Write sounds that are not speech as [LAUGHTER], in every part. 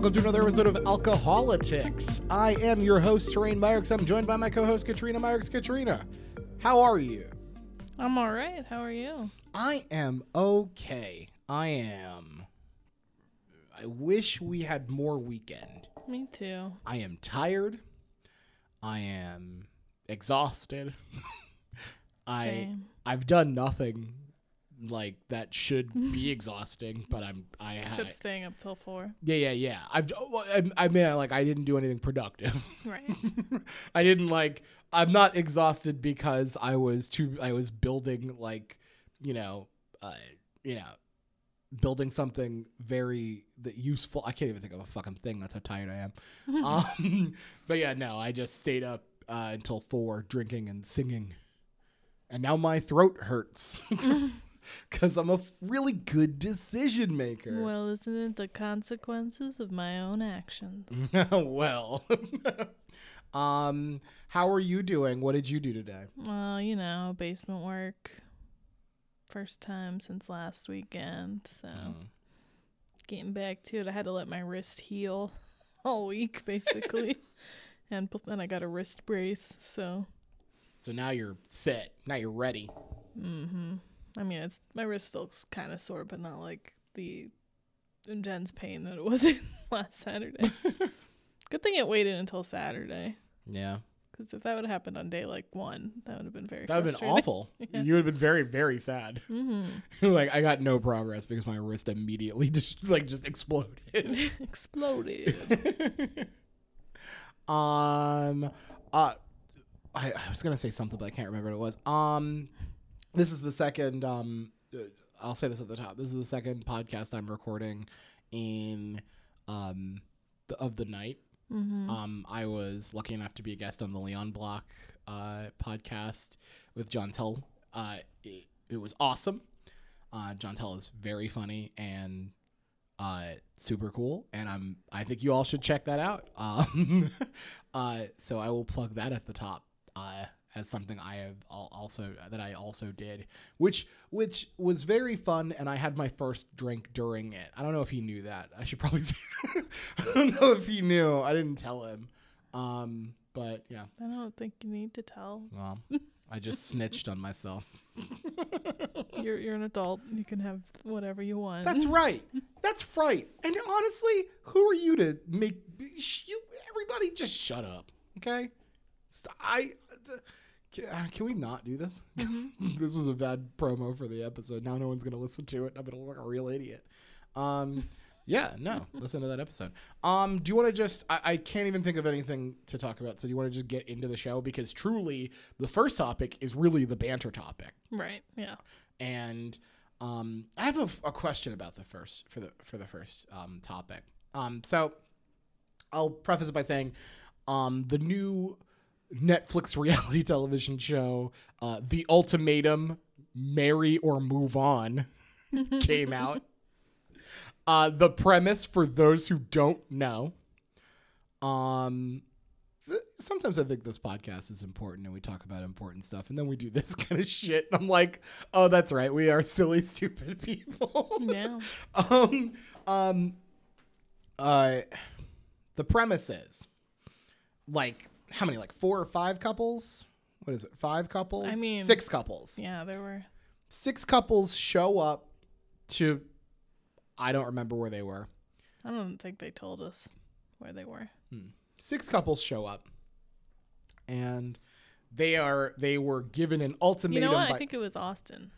Welcome to another episode of Alcoholitics. I am your host, Terrain Myers. I'm joined by my co host, Katrina Myers. Katrina, how are you? I'm all right. How are you? I am okay. I am. I wish we had more weekend. Me too. I am tired. I am exhausted. [LAUGHS] I Same. I've done nothing like that should be [LAUGHS] exhausting, but I'm I Except I, staying up till four. yeah yeah yeah. I've well, I, I mean like I didn't do anything productive. Right. [LAUGHS] I didn't like I'm not exhausted because I was too I was building like you know uh you know building something very that useful I can't even think of a fucking thing that's how tired I am. [LAUGHS] um but yeah no I just stayed up uh, until 4 drinking and singing. And now my throat hurts. [LAUGHS] Cuz I'm a really good decision maker. well, isn't it the consequences of my own actions? [LAUGHS] well. [LAUGHS] um how are you doing? What did you do today? Well, you know, basement work. First time since last weekend, so Mm. getting back to it. I had to let my wrist heal all week, basically, and then I got a wrist brace. So, So now you're set. Now you're ready. Mm hmm I mean, it's my wrist still kind of sore, but not like the intense pain that it was [LAUGHS] in last Saturday. [LAUGHS] Good thing it waited until Saturday. Yeah. Because if that would have happened on day like one, that would have been very That would have been awful. [LAUGHS] Yeah. You would have been very, very sad. hmm like I got no progress because my wrist immediately just like just exploded. Exploded. um uh I, I was gonna say something but I can't remember what it was. Um this is the second um uh, I'll say this at the top. This is the second podcast I'm recording in um the, of the night. hmm Um, I was lucky enough to be a guest on the Leon Block uh, podcast with John Tell. Uh, it, it was awesome. Uh, John Tell is very funny and uh, super cool, and I'm I think you all should check that out. Um, [LAUGHS] uh, so I will plug that at the top uh, as something I have also that I also did, which which was very fun, and I had my first drink during it. I don't know if he knew that. I should probably. [LAUGHS] I don't know if he knew. I didn't tell him. Um, but yeah, I don't think you need to tell. well, I just snitched on myself. [LAUGHS] You're you're an adult. You can have whatever you want. That's right. That's right. And honestly, who are you to make sh- you? Everybody, just shut up, okay? I. Uh, can we not do this? [LAUGHS] this was a bad promo for the episode. Now no one's gonna listen to it. I'm gonna look like a real idiot. Um, [LAUGHS] yeah, no, listen to that episode. Um, do you want to just? I, I can't even think of anything to talk about. So do you want to just get into the show? Because truly, the first topic is really the banter topic right. Yeah. and um, I have a, a question about the first for the for the first um, topic. Um, so I'll preface it by saying um, the new Netflix [LAUGHS] reality television show, uh, The Ultimatum: Marry or Move On, [LAUGHS] came out. Uh, the premise, for those who don't know, um, th- sometimes I think this podcast is important and we talk about important stuff, and then we do [LAUGHS] this kind of shit. And I'm like, oh, that's right, we are silly, stupid people. Yeah. um, um, uh, the premise is like how many? Like four or five couples? What is it? Five couples? I mean- six couples. Yeah. There were. Six couples show up to. I don't remember where they were. I don't think they told us where they were. six couples show up and they are they were given an ultimatum. You know what? I think it was Austin.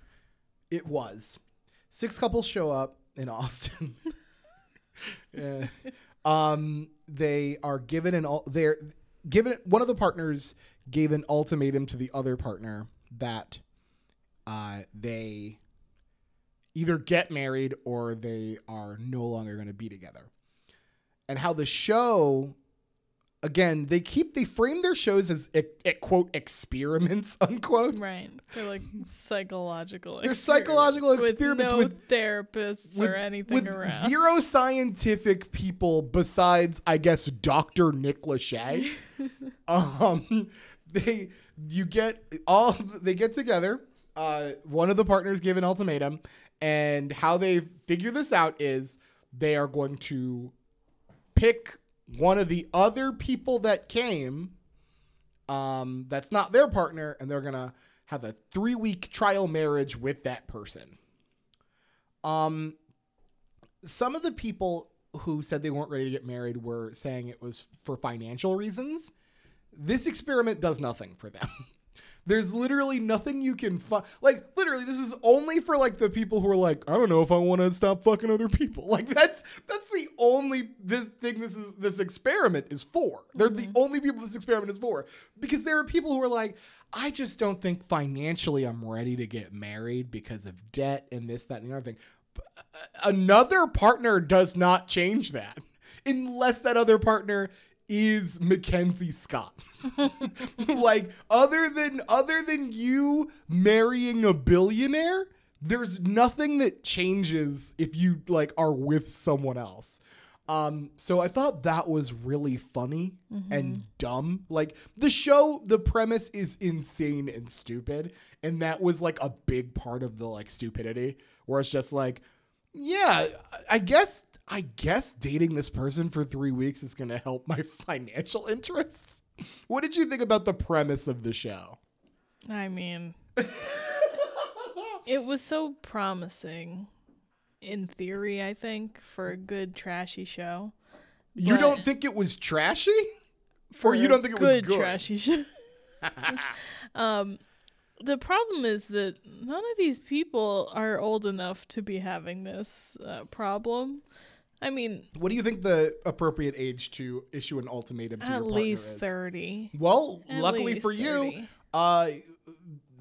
it was six couples show up in [LAUGHS] austin Yeah. [LAUGHS] um they are given an ul- they're given one of the partners gave an ultimatum to the other partner that uh they either get married or they are no longer going to be together. And how the show again they keep they frame their shows as e- quote experiments [LAUGHS] unquote Right. They're like psychological. They're psychological experiments with, no with- therapists with, or anything with around. zero scientific people besides i guess dr nick lachey [LAUGHS] um they you get all they get together uh one of the partners give an ultimatum and how they figure this out is they are going to pick one of the other people that came um, that's not their partner, and they're gonna have a three week trial marriage with that person. Um, some of the people who said they weren't ready to get married were saying it was for financial reasons. This experiment does nothing for them. [LAUGHS] There's literally nothing you can find. Like, literally, this is only for like the people who are like, I don't know if I want to stop fucking other people. [LAUGHS] Like, that's that's the only this thing this is this experiment is for. They're the only people this experiment is for because there are people who are like, I just don't think financially I'm ready to get married because of debt and this, that, and the other thing. But uh, another partner does not change that [LAUGHS] unless that other partner is Mackenzie Scott. [LAUGHS] like other than other than you marrying a billionaire, there's nothing that changes if you like are with someone else. Um, so I thought that was really funny and dumb. Like the show, the premise is insane and stupid, and that was like a big part of the like stupidity, where it's just like, yeah, I guess I guess dating this person for three weeks is gonna help my [LAUGHS] financial interests. What did you think about the premise of the show? I mean, [LAUGHS] it was so promising in theory, I think, for a good trashy show. You don't think it was trashy? For Or you don't think it was good? trashy show. [LAUGHS] um, the problem is that none of these people are old enough to be having this uh, problem. I mean, What do you think the appropriate age to issue an ultimatum to your at partner least is? 30. Well, At luckily least for you, 30. uh,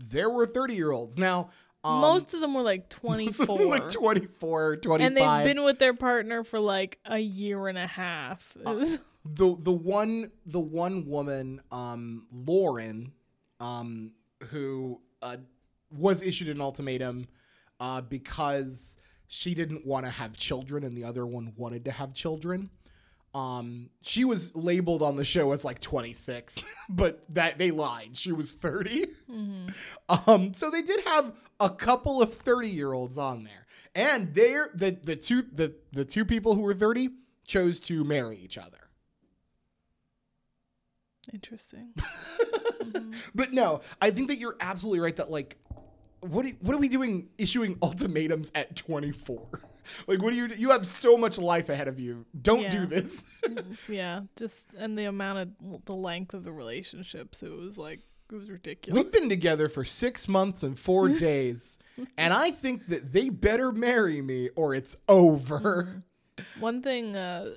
there were 30 year olds. Now, um, Most of them were like [LAUGHS] most of them 24. were like 24, 25. and they've been with their partner for like a year and a half. [LAUGHS] Was- the the one the one woman um Lauren um who uh was issued an ultimatum uh because she didn't want to have children and the other one wanted to have children. Um she was labeled on the show as like 26 [LAUGHS] but that they lied. She was 30 [LAUGHS] um so they did have a couple of 30 year olds on there. And they're the the two the the two people who were 30 chose to marry each other. Interesting. [LAUGHS] But no, I think that you're absolutely right that like what are, what are we doing issuing [LAUGHS] ultimatums at 24? [LAUGHS] Like what do you you have so much life ahead of you. Don't do this. [LAUGHS] yeah, just and the amount of the length of the relationships, it was like it was ridiculous. We've been together for 6 months and 4 days and I think that they better marry me or it's over. One thing uh,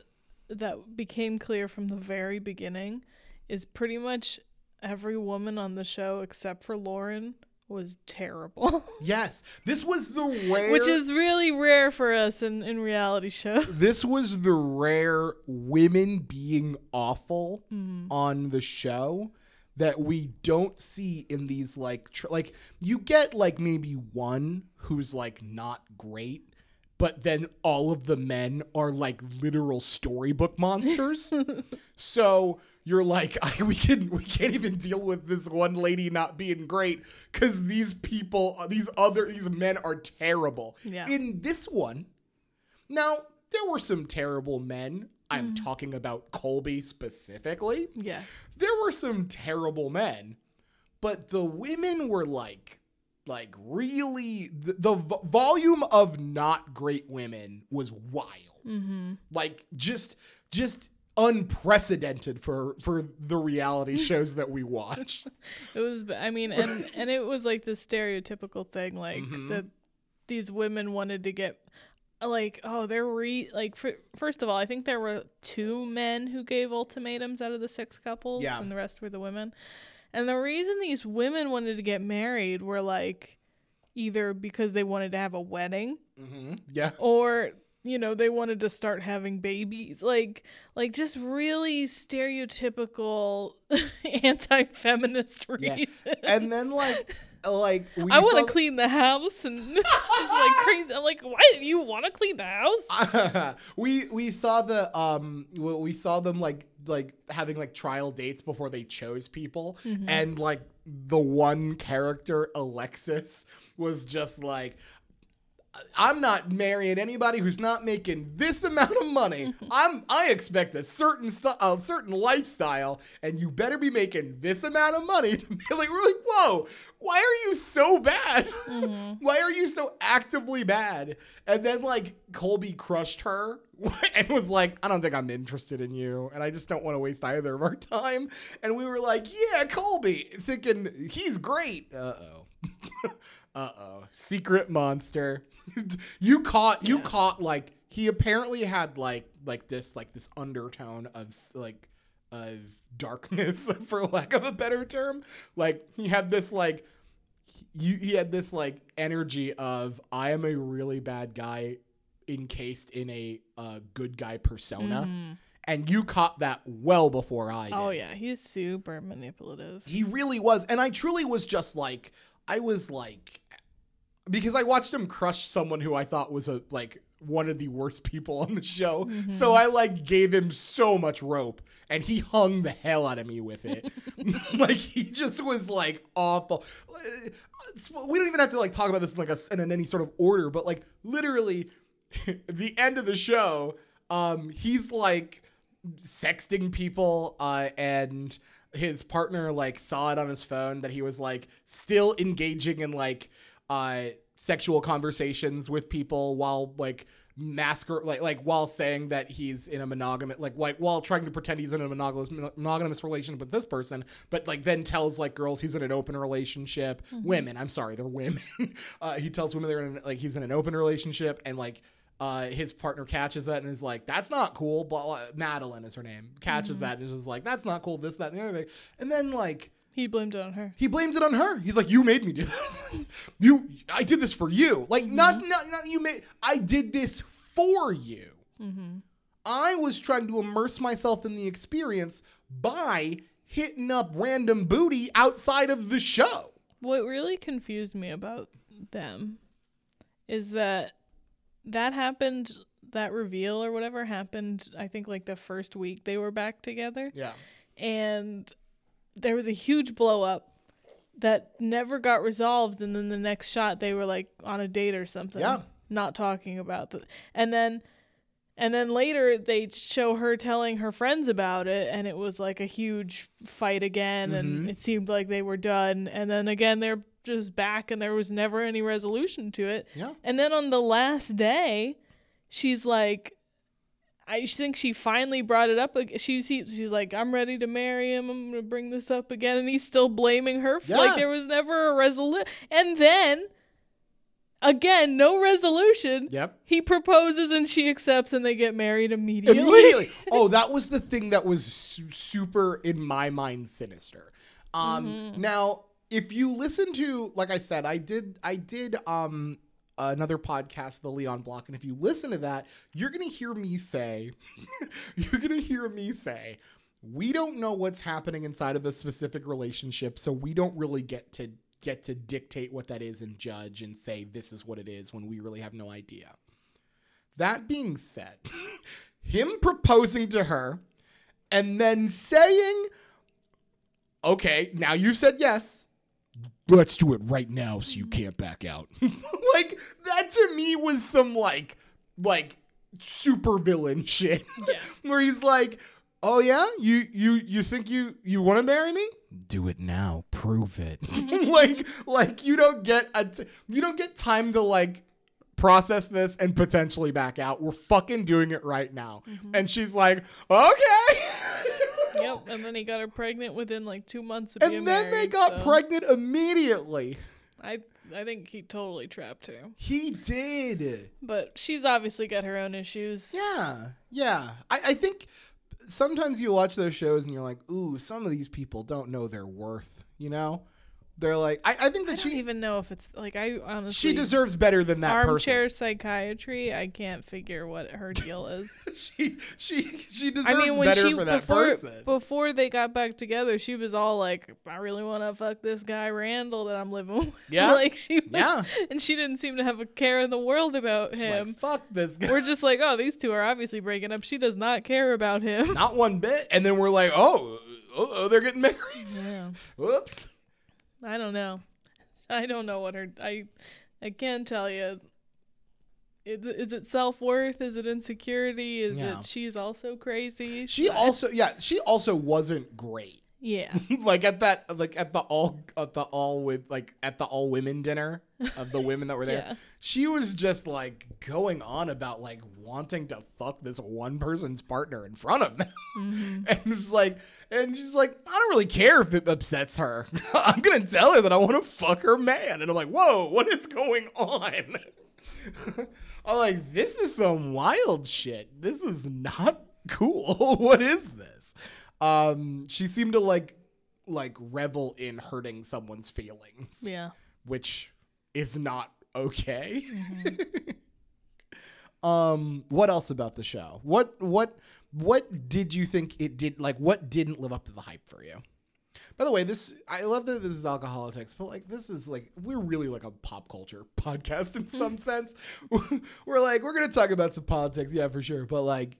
that became clear from the very beginning is pretty much every woman on the show except for Lauren was terrible, [LAUGHS] Yes. This was the rare which is really rare for us in in reality shows. [LAUGHS] this was the rare women being awful Mm-hmm. on the show that we don't see in these like tr- like you get like maybe one who's like not great but then all of the men are like literal storybook monsters [LAUGHS] so you're like I, we can we can't even deal with this one lady not being great because these people these other these men are terrible Yeah. in this one now, there were some terrible men. I'm mm-hmm. talking about Colby specifically. Yeah, There were some terrible men, but the women were like, like really, the, the vo- volume of not great women was wild. Mm-hmm. Like just, just unprecedented for for the reality shows that we watch. [LAUGHS] it was. I mean, and and it was like the stereotypical thing, like Mhm. that these women wanted to get. Like oh they're re like fir- first of all I think there were two men who gave ultimatums out of the six couples Yeah. and the rest were the women And the reason these women wanted to get married were like either because they wanted to have a wedding hmm Yeah. or you know they wanted to start having babies like like just really stereotypical [LAUGHS] anti-feminist Yeah. reasons. And then like, like we I want to clean the house and [LAUGHS] just like crazy. I'm like, why do you want to clean the house? [LAUGHS] we we saw the um we saw them like like having like trial dates before they chose people Mm-hmm. and like the one character Alexis was just like I'm not marrying anybody who's not making this amount of money. [LAUGHS] I'm I expect a certain stu- a certain lifestyle, and you better be making this amount of money. To be like, we're like, whoa, why are you so bad? [LAUGHS] why are you so actively bad? And then like Colby crushed her [LAUGHS] and was like, I don't think I'm interested in you, and I just don't want to waste either of our time. And we were like, yeah, Colby, thinking he's great. Uh oh. Uh oh. Secret monster. [LAUGHS] you caught you Yeah. caught like he apparently had like like this like this undertone of like of darkness [LAUGHS] for lack of a better term. Like he had this like you he had this like energy of I am a really bad guy encased in a uh, good guy persona. Mhm. And you caught that well before I did. Oh yeah, he's super manipulative. He really was. And I truly was just like, I was like, because I watched him crush someone who I thought was a, like, one of the worst people on the show. So I like gave him so much rope and he hung the hell out of me with it. [LAUGHS] [LAUGHS] like he just was like awful. We don't even have to like talk about this in like a, in any sort of order, but like literally [LAUGHS] the end of the show, um, he's like sexting people uh, and his partner like saw it on his phone that he was like still engaging in like uh sexual conversations with people while like masker like like while saying that he's in a monogamous like like while trying to pretend he's in a monogamous monogamous relationship with this person but like then tells like girls he's in an open relationship women i'm sorry they're women [LAUGHS] uh he tells women they're in like he's in an open relationship and like uh, his partner catches that and is like, "That's not cool." But. Madlin is her name. Catches that and is like, "That's not cool." This, that, and the other thing. And then like He blamed it on her. he blames it on her. He's like, "You made me do this. [LAUGHS] you, I did this for you. Like, not, not, not you made. I did this for you. Mm-hmm. I was trying to immerse myself in the experience by hitting up random booty outside of the show. What really confused me about them is that that happened that reveal or whatever happened I think like the first week they were back together Yeah. and there was a huge blow up that never got resolved and then the next shot they were like on a date or something Yeah. not talking about the and then and then later they show her telling her friends about it and it was like a huge fight again Mhm. and it seemed like they were done and then again they're just back and there was never any resolution to it Yeah. and then on the last day she's like I think she finally brought it up. She's she's like, I'm ready to marry him. I'm gonna bring this up again, and he's still blaming her. For, Yeah. Like there was never a resolution. And then, again, no resolution. Yep. He proposes and she accepts, and they get married immediately. Immediately. [LAUGHS] oh, that was the thing that was su- super in my mind sinister. Um Mm-hmm. now if you listen to like I said, I did I did um another podcast, The Leon Block, and if you listen to that, you're gonna hear me say, [LAUGHS] you're gonna hear me say, we don't know what's happening inside of a specific relationship, so we don't really get to get to dictate what that is and judge and say this is what it is when we really have no idea. That being said, [LAUGHS] him proposing to her and then saying, okay, now you said yes. Let's do it right now so you can't back out. [LAUGHS] like, that to me was some, like, like, super villain [LAUGHS] shit. Yeah. Where he's like, oh yeah, you you you think you you want to marry me? Do it now. Prove it. [LAUGHS] like like you don't get a t- you don't get time to like process this and potentially back out. We're fucking doing it right now. Mm-hmm. And she's like, okay. Yep. And then he got her pregnant within like two months of being and then they got so pregnant immediately. I I think he totally trapped her. He did. But she's obviously got her own issues. Yeah, yeah. I, I think sometimes you watch those shows and you're like, ooh, some of these people don't know their worth. You know, they're like, I, I think I that don't she even know if it's like I honestly she deserves better than that armchair psychiatry. I can't figure what her deal is. person. [LAUGHS] she she she deserves I mean, when better she for that before person. before they got back together, she was all like, "I really want to fuck this guy Randall that I'm living with." [LAUGHS] Yeah. like she was, Yeah. and she didn't seem to have a care in the world about She's him. like, fuck this guy. We're just like, "Oh, these two are obviously breaking up." She does not care about him. Not one bit. And then we're like, oh, oh, they're getting married. Yeah, [LAUGHS] Whoops. I don't know. [LAUGHS] I don't know what her. I I can't tell you. is, is it self worth? Is it insecurity? Is Yeah. it she's also crazy? She But- also yeah, she also wasn't great. yeah [LAUGHS] like at that like at the all at the all with like at the all women dinner of the women that were there. [LAUGHS] Yeah. She was just like going on about like wanting to fuck this one person's partner in front of them. Mhm. And it's like and she's like, I don't really care if it upsets her. [LAUGHS] I'm gonna tell her that I want to fuck her man. And I'm like, whoa, what is going on? [LAUGHS] I'm like, this is some wild shit. This is not cool. [LAUGHS] what is this? Um, she seemed to like like revel in hurting someone's feelings, yeah which is not okay. Mm-hmm. Um, what else about the show? What what what did you think it did like what didn't live up to the hype for you? By the way, this I love that this is alcoholics, but like this is like we're really like a pop culture [LAUGHS] podcast in some sense. [LAUGHS] We're like we're gonna talk about some politics, yeah, for sure, but like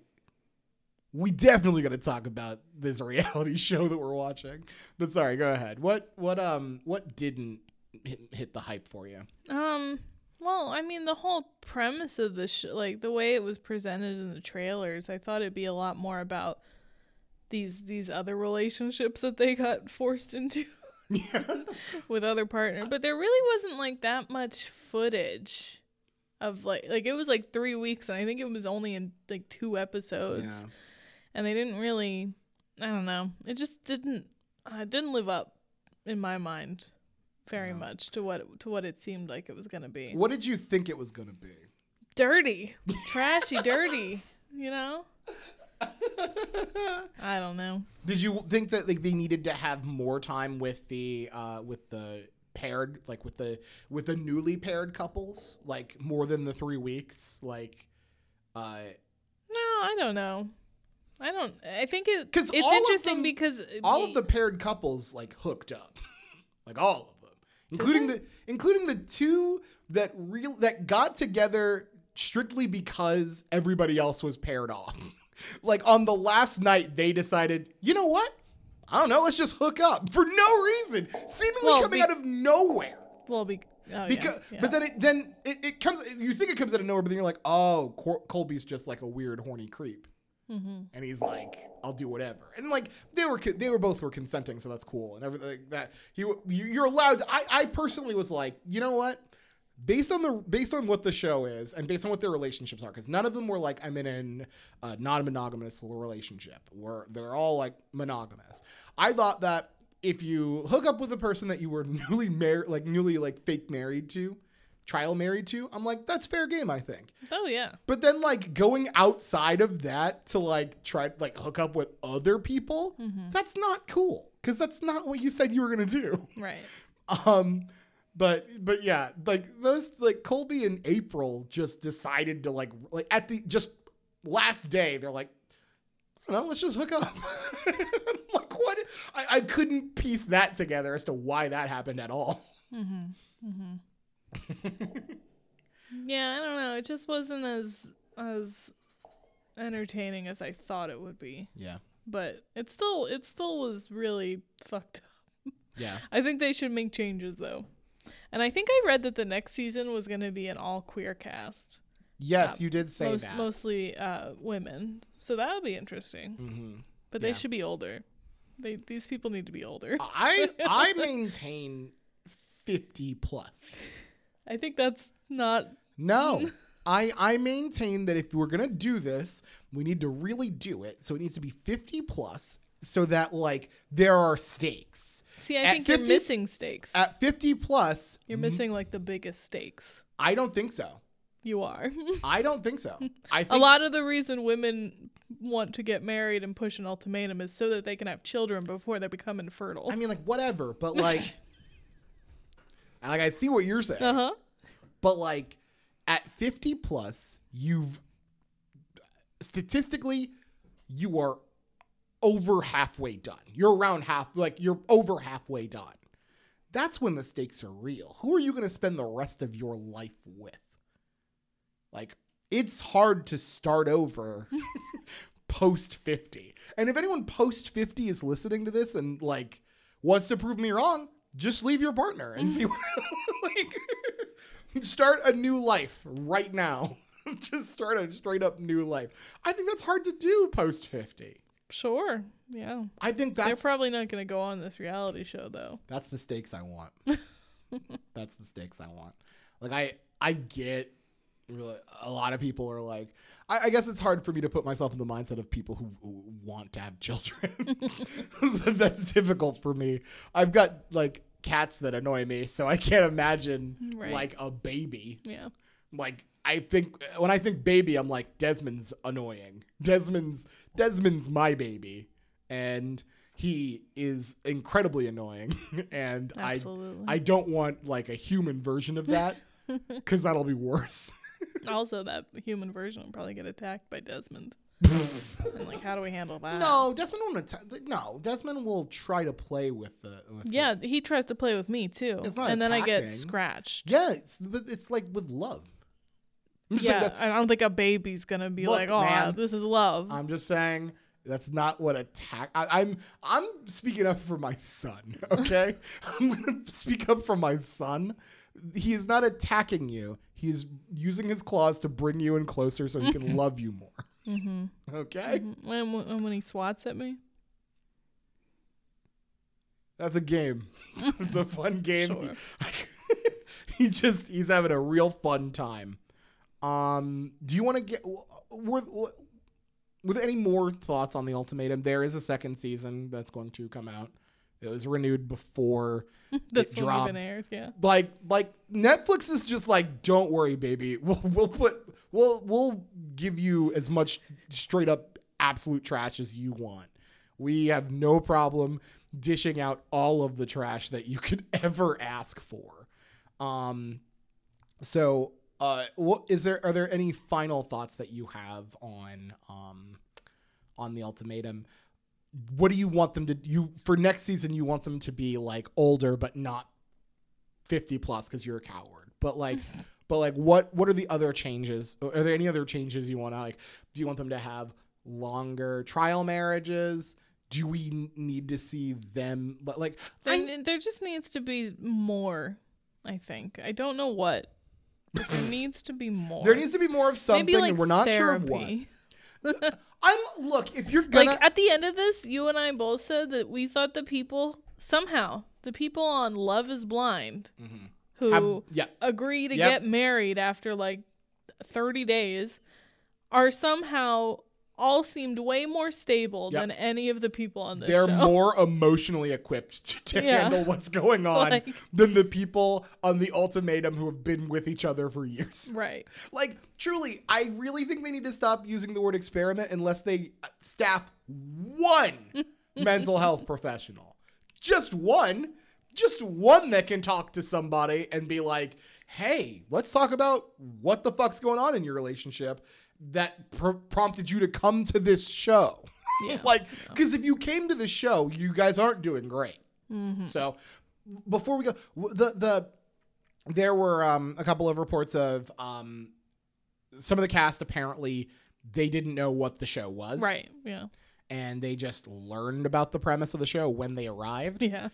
we definitely gonna talk about this [LAUGHS] reality show that we're watching. But sorry, go ahead. What what um what didn't hit, hit the hype for you? Um. Well, I mean, the whole premise of the sh- like the way it was presented in the trailers, I thought it'd be a lot more about these these other relationships that they got forced into [LAUGHS] Yeah. [LAUGHS] with other partner. But there really wasn't like that much footage of like like it was like three weeks, and I think it was only in like two episodes, Yeah. and they didn't really. I don't know. It just didn't. Uh, it didn't live up in my mind very No. much to what to what it seemed like it was gonna be What did you think it was going to be? dirty, [LAUGHS] trashy, dirty. You know, [LAUGHS] I don't know. Did you think that like they needed to have more time with the uh with the paired like with the with the newly paired couples like more than the 3 weeks like uh No, I don't know. I don't. I think it. 'Cause it's interesting them- because all of the paired couples like hooked up [LAUGHS] like all of them including the including the two that real that got together strictly because everybody else was paired off. [LAUGHS] Like on the last night they decided you know what? I don't know let's just hook up. [LAUGHS] For no reason. Seemingly Well, coming be- out of nowhere. Well, be, oh, because yeah, but then it then it, it comes you think it comes out of nowhere but then you're like oh Cor- colby's just like a weird horny creep Mhm. and he's like, "I'll do whatever." And like they were, they were both were consenting, so that's cool and everything like that. You- you're allowed. I, I personally was like, you know what? Based on the based on what the show is, and based on what their relationships are, because none of them were like, I'm in an uh, non-monogamous relationship. Where they're all like monogamous. I thought that if you hook up with a person that you were [LAUGHS] newly married, like newly like fake married to, trial married to, I'm like, that's fair game. I think. oh yeah, But then like going outside of that to like try like hook up with other people, that's not cool cuz that's not what you said you were to do. [LAUGHS] right. Um but but yeah, like those like Colby and April just decided to like like at the just last day they're like I don't know, let's just hook up. [LAUGHS] Like what? I, I couldn't piece that together as to why that happened at all. Mm-hmm. Mm-hmm. Yeah, I don't know. It just wasn't as as entertaining as I thought it would be. Yeah. But it still it still was really fucked up. Yeah. [LAUGHS] I think they should make changes though. And I think I read that the next season was going to be an all queer cast. Yes, Yeah, you did say Most, that. mostly uh, women. So that would be interesting. hmm But Yeah. they should be older. They these people need to be older. I I [LAUGHS] maintain 50 plus. [LAUGHS] I think that's not No. [LAUGHS] I I maintain that if we're going to do this, we need to really do it. So it needs to be 50 plus so that like there are stakes. See, I At think 50 you're missing stakes. At 50 plus, you're missing like the biggest stakes. I don't think so. You are. [LAUGHS] I don't think so. I think a lot of the reason women want to get married and push an ultimatum is so that they can have children before they become infertile. I mean like whatever, but like [LAUGHS] like I see what you're saying. Uh huh. But like at 50 plus, you've statistically you are over halfway done. You're around half like you're over halfway done. That's when the stakes are real. Who are you going to spend the rest of your life with? Like it's hard to start over [LAUGHS] post 50. And if anyone post 50 is listening to this and like wants to prove me wrong, just leave your partner and see mm-hmm. what [LAUGHS] like start a new life right now. [LAUGHS] just start a straight up new life. I think that's hard to do post 50. Sure. Yeah. I think that's They're probably not going to go on this reality show though. that's the stakes I want. [LAUGHS] that's the stakes I want. Like I I get really a lot of people are like I, I guess it's hard for me to put myself in the mindset of people who, who want to have children. [LAUGHS] that's difficult for me. I've got like cats that annoy me, so I can't imagine Right. like a baby. Yeah. like I think when I think baby, I'm like Desmond's annoying. Desmond's Desmond's my baby, and he is incredibly annoying. [LAUGHS] and Absolutely. I I don't want like a human version of that [LAUGHS] because that'll be worse. [LAUGHS] also, that human version will probably get attacked by Desmond. [LAUGHS] and like, how do we handle that? no, Desmond won't attack. No, Desmond will try to play with the. With the- Yeah, he tries to play with me too, It's not and then I get attacking. scratched. yeah, it's, but it's like with love. [LAUGHS] I'm just saying Yeah, that- I don't think a baby's gonna be Look, like, "Oh, man, this is love." I'm just saying that's not what attack. I, I'm I'm speaking up for my son. Okay, I'm gonna speak up for my son. He is not attacking you. He's using his claws to bring you in closer so he can love you more. mm-hmm. Okay, When, when when he swats at me, that's a game. [LAUGHS] it's a fun game. [LAUGHS] He just he's having a real fun time. Um, do you want to get were, with any more thoughts on the ultimatum? There is a second season that's going to come out. It was renewed before [LAUGHS] it dropped. even aired. Yeah, Like like Netflix is just like, don't worry, baby. [LAUGHS] We'll we'll put we'll we'll give you as much straight up absolute trash as you want. We have no problem dishing out all of the trash that you [LAUGHS] could ever ask for. Um so uh what is there are there any final thoughts that you have on um on the ultimatum? What do you want them to you for next season you want them to be like older but not 50 plus because you're a coward but like [LAUGHS] but like what what are the other changes are there any other changes you want to like do you want them to have longer trial marriages do we need to see them but, like there, I, there just needs to be more. I think I don't know what. There [LAUGHS] needs to be more. there needs to be more of something Maybe like and we're not therapy. sure of what i'm look if you're gonna Like at the end of this, you and I both said that we thought the people somehow the people on Love Is Blind who Mm-hmm. have, yeah agree to Yep. get married after like 30 days are somehow all seemed way more stable Yep. than any of the people on this they're show. more emotionally equipped to, Yeah. handle what's going on [LAUGHS] Like- than the people on the ultimatum who have been with each other for years [LAUGHS] right. Like, truly, I really think they need to stop using the word experiment unless they uh, staff one [LAUGHS] mental health professional. Just one. Just one that can talk to somebody and be like, hey, let's talk about what the fuck's going on in your relationship that pr- prompted you to come to this show. Yeah. [LAUGHS] like, because if you came to the show, you guys aren't doing great. Mm-hmm. So, before we go, the the there were um, a couple of reports of um, some of the cast apparently they didn't know what the show was, Right. Yeah. And they just learned about the premise of the show when they arrived. Yeah.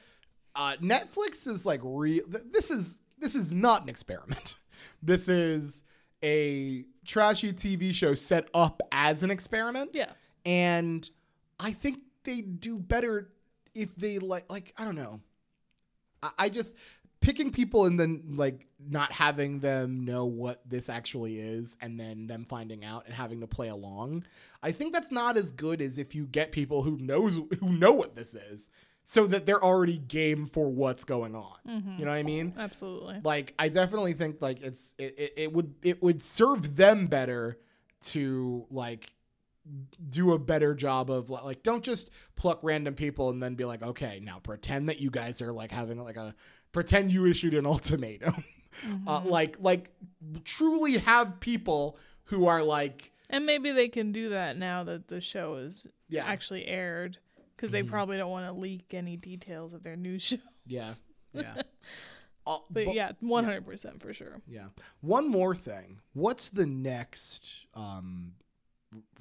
Uh, Netflix is like real. th- This is this is not an experiment. [LAUGHS] This is a trashy TV show set up as an experiment Yeah. and I think they do better if they like like I don't know. I, I just picking people and then like not having them know what this actually is and then them finding out and having to play along. I think that's not as good as if you get people who knows who know what this is so that they're already game for what's going on. You know what I mean? Absolutely. like i definitely think like it's it, it, it would it would serve them better to like do a better job of like don't just pluck random people and then be like okay now pretend that you guys are like having like a pretend you issued an [LAUGHS] ultimatum uh, like like truly have people who are like And maybe they can do that now that the show is Yeah. actually aired because they probably don't want to leak any details of their new [LAUGHS] show. yeah yeah [LAUGHS] Uh, But bu- yeah, 100% for sure. Yeah. One more thing. What's the next um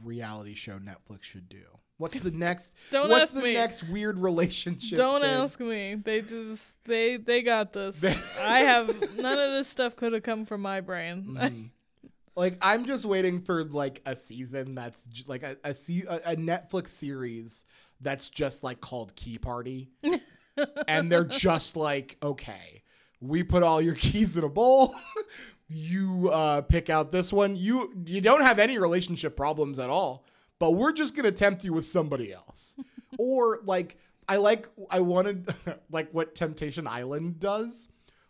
reality show Netflix should do? What's the [LAUGHS] next Don't What's ask the me. next weird relationship? Don't thing? ask me. They just they they got this. I have none of this stuff could have come from my brain. Mhm. Like I'm just waiting for like a season that's like a a, se- a, a Netflix series that's just like called Key Party, [LAUGHS] and they're just like, okay, we put all your [LAUGHS] keys in a bowl. you uh, pick out this one. You you don't have any relationship problems at all, but we're just gonna tempt you with somebody else. [LAUGHS] or like I like I wanted like what Temptation Island does,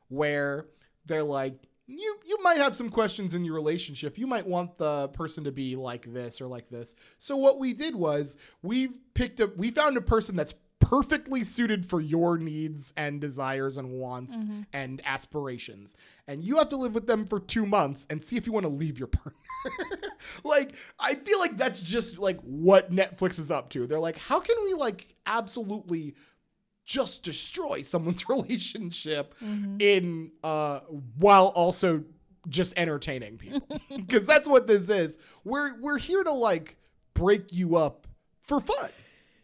where they're like you you might have some questions in your relationship. You might want the person to be like this or like this. So what we did was we picked up we found a person that's perfectly suited for your needs and desires and wants mm-hmm. and aspirations. And you have to live with them for 2 months and see if you want to leave your partner. [LAUGHS] like I feel like that's just like what Netflix is up to. They're like how can we like absolutely just destroy [LAUGHS] someone's relationship in uh while also just entertaining people. [LAUGHS] [LAUGHS] Because that's what this is. We're we're here to like break you up for fun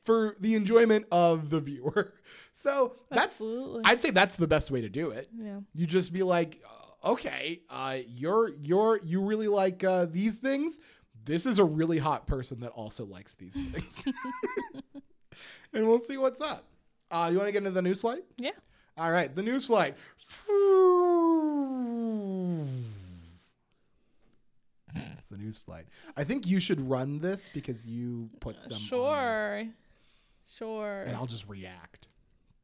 for the enjoyment of the viewer. So that's Absolutely. i'd say that's the best way to do it. Yeah. you just be like uh, okay uh you're you're you really like uh these things? This is a really hot person that also likes these things. And we'll see what's up uh you want to get into the news slide Yeah. all right the news slide the news slide i think you should run this because you put them on Sure. Sure. and i'll just react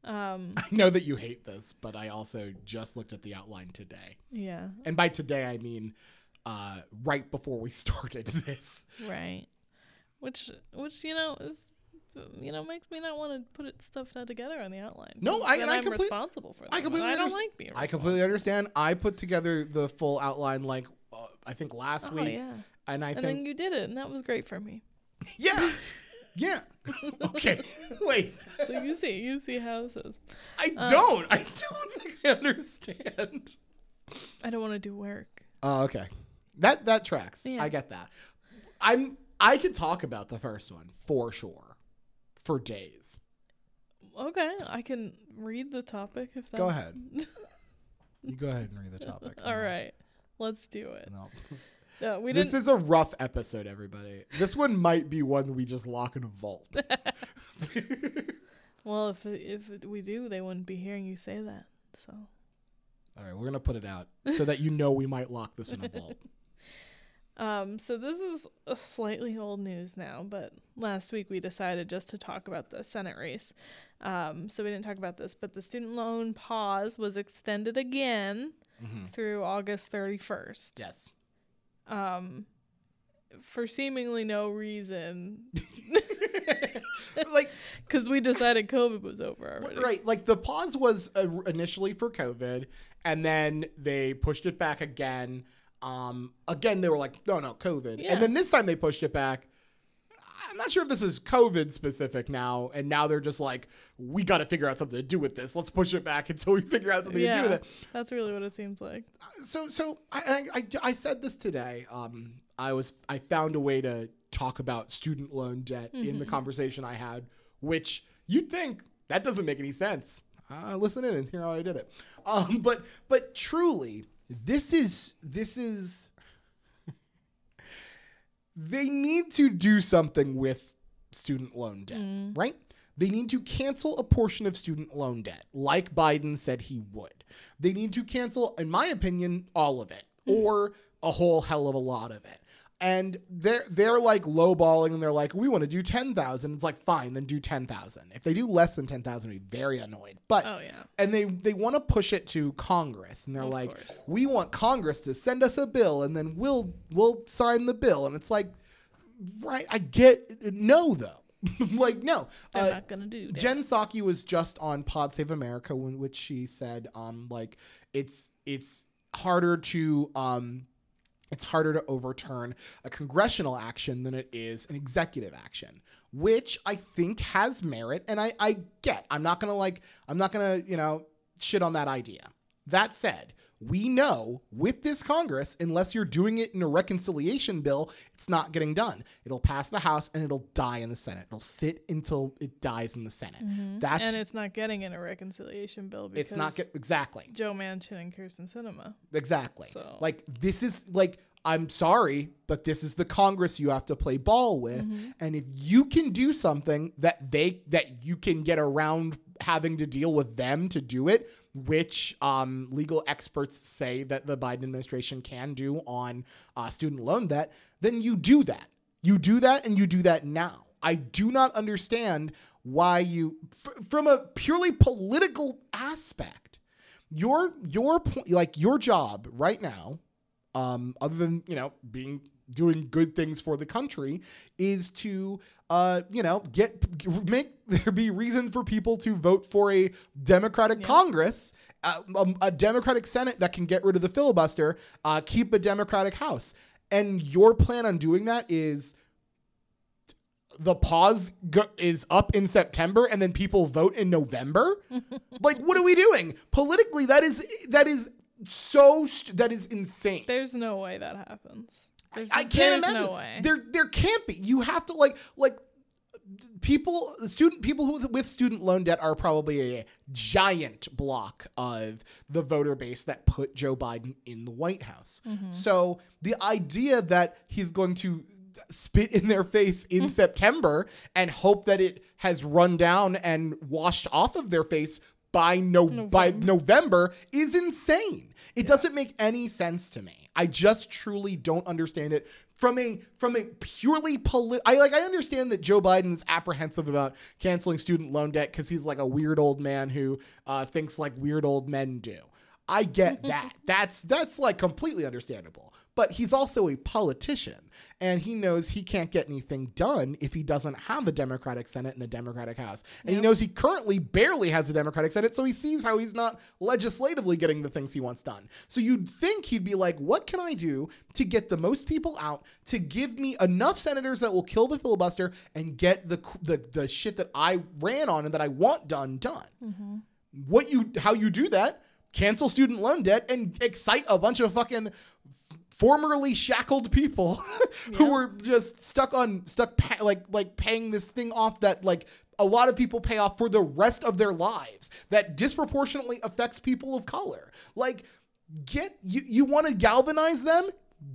Um. [LAUGHS] i know that you hate this but i also just looked at the outline today Yeah. And by today, I mean uh, right before we [LAUGHS] started this. Right. Which, which you know is, you know, makes me not want to put it stuff together on the outline. No, I- and I I'm complete- responsible for that. I completely I don't underst- like being. I completely understand. I put together the full outline like uh, I think last. Oh week, yeah. and I And think then you did it, and that was great for me. [LAUGHS] yeah, yeah. [LAUGHS] okay, [LAUGHS] wait. So you see, you see how this is. I Uh, don't. I don't think I understand. I don't want to do work. Oh, okay. That that tracks. Yeah. I get that. I'm. I could talk about the first one for sure, for days. Okay, I can read the topic if that. Go ahead. You go ahead and read the topic. [LAUGHS] All right, let's do it. No. No, we this didn't. is a rough episode, everybody. This one might be one we just lock in a vault. [LAUGHS] [LAUGHS] well, if if we do, they wouldn't be hearing you say that. So All right, we're gonna put it out so that you know we might lock this in a vault. Um, so this is a slightly old news now, but last week we decided just to talk about the Senate race. Um, so we didn't talk about this, but the student loan pause was extended again through August 31st. Yes. Um, for seemingly no reason, [LAUGHS] like [LAUGHS] because we decided COVID was over already. right, like the pause was uh, initially for COVID, and then they pushed it back again. Um, again they were like, no, no, COVID, Yeah. and then this time they pushed it back. I'm not sure if this is COVID specific now, and now they're just like, we got to figure out something to do with this. Let's push it back [LAUGHS] until we figure out something to do with it. that's really what it seems like. so so I, I I I said this today. Um, I was I found a way to talk about student loan debt in the conversation I had, which you'd think that doesn't make any sense. Uh, listen in and hear how I did it. Um, but but truly, this is this is. they need to do something with student loan debt, mm. right? They need to cancel a portion of student loan debt, like Biden said he would. They need to cancel, in my opinion, all of it, mm. or a whole hell of a lot of it. And they're they're like lowballing, and they're like, we want to do ten thousand. It's like fine, then do ten thousand. If they do less than ten thousand, I'd be very annoyed. But Oh yeah. and they they want to push it to Congress, and they're Of like, course. we want Congress to send us a bill, and then we'll we'll sign the bill. And it's like, right? I get no though, [LAUGHS] like no. They're Uh, not gonna do that. Jen Psaki was just on Pod Save America, in which she said, um, like it's it's harder to um, it's harder to overturn a congressional action than it is an executive action, which I think has merit, and I I get. I'm not gonna like I'm not gonna you know shit on that idea. That said, we know with this Congress, unless you're doing it in a reconciliation bill, it's not getting done. It'll pass the House and it'll die in the Senate. It'll sit until it dies in the Senate. Mm-hmm. That's and it's not getting in a reconciliation bill because it's not get exactly Joe Manchin and Kyrsten Sinema. exactly So- like this is like I'm sorry, but this is the Congress you have to play ball with. Mm-hmm. And if you can do something that they that you can get around having to deal with them to do it, which um, legal experts say that the Biden administration can do on uh, student loan debt, then you do that. You do that, and you do that now. I do not understand why you, f- from a purely political aspect, your your point, like your job right now, um, other than you know being doing good things for the country, is to uh, you know get make there [LAUGHS] be reason for people to vote for a Democratic Congress. Uh, um, a Democratic Senate that can get rid of the filibuster, uh, keep a Democratic House, and your plan on doing that is the pause go- is up in September and then people vote in November? [LAUGHS] like what are we doing? Politically that is that is so st- that is insane. There's no way that happens. There's, I can't imagine. No. There there can't be. You have to like like people student people with, with student loan debt are probably a giant block of the voter base that put Joe Biden in the White House. So the idea that he's going to spit in their face in [LAUGHS] September and hope that it has run down and washed off of their face by no by November is insane. It doesn't make any sense to me. I just truly don't understand it from a from a purely polit. I like I understand that Joe Biden's apprehensive about canceling student loan debt because he's like a weird old man who uh, thinks like weird old men do. I get [LAUGHS] that. that's that's like completely understandable. But he's also a politician, and he knows he can't get anything done if he doesn't have a Democratic Senate and a Democratic House. And he knows he currently barely has a Democratic Senate, so he sees how he's not legislatively getting the things he wants done. So you'd think he'd be like, "What can I do to get the most people out to give me enough senators that will kill the filibuster and get the the, the shit that I ran on and that I want done done?" Mm-hmm. What you how you do that? Cancel student loan debt and excite a bunch of fucking formerly shackled people [LAUGHS] who were just stuck on stuck pa- like like paying this thing off that like a lot of people pay off for the rest of their lives that disproportionately affects people of color. Like get you you want to galvanize them?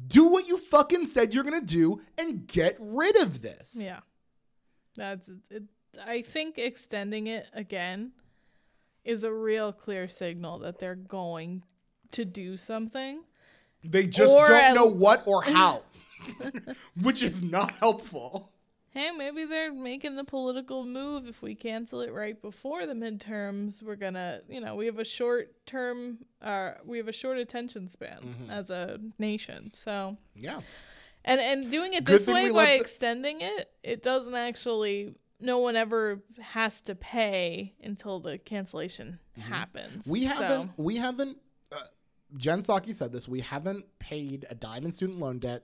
Do what you fucking said you're going to do and get rid of this. Yeah. That's it. I think extending it again is a real clear signal that they're going to do something. They just Or don't know what or [LAUGHS] how. [LAUGHS] Which is not helpful. Hey, maybe they're making the political move. If we cancel it right before the midterms, we're gonna, you know, we have a short term, uh, we have a short attention span Mm-hmm. as a nation. So, Yeah. and and doing it Good this way by extending it, it doesn't actually. No one ever has to pay until the cancellation happens. Mm-hmm. We haven't. We haven't. Uh, Jen Psaki said this. We haven't paid a dime in student loan debt.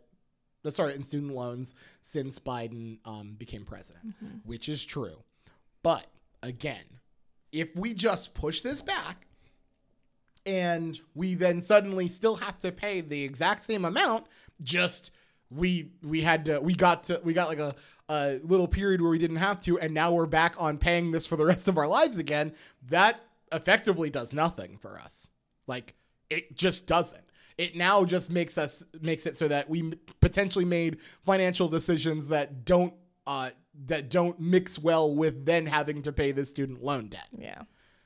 uh, Sorry, in student loans since Biden um, became president, Mm-hmm. which is true. But again, if we just push this back, and we then suddenly still have to pay the exact same amount, just we we had to we got to we got like a a little period where we didn't have to, and now we're back on paying this for the rest of our lives again. That effectively does nothing for us. Like it just doesn't. It now just makes us makes it so that we potentially made financial decisions that don't uh that don't mix well with then having to pay the student loan debt. Yeah.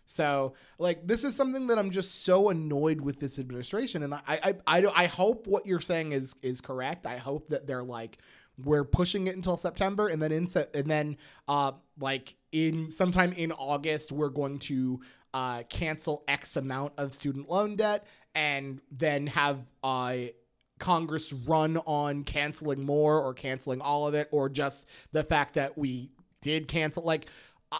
So, like, this is something that I'm just so annoyed with this administration, and I, I, I, I hope what you're saying is is correct. I hope that they're like, we're pushing it until September, and then in se- and then uh like in sometime in August, we're going to uh cancel X amount of student loan debt, and then have uh Congress run on canceling more or canceling all of it, or just the fact that we did cancel. Like,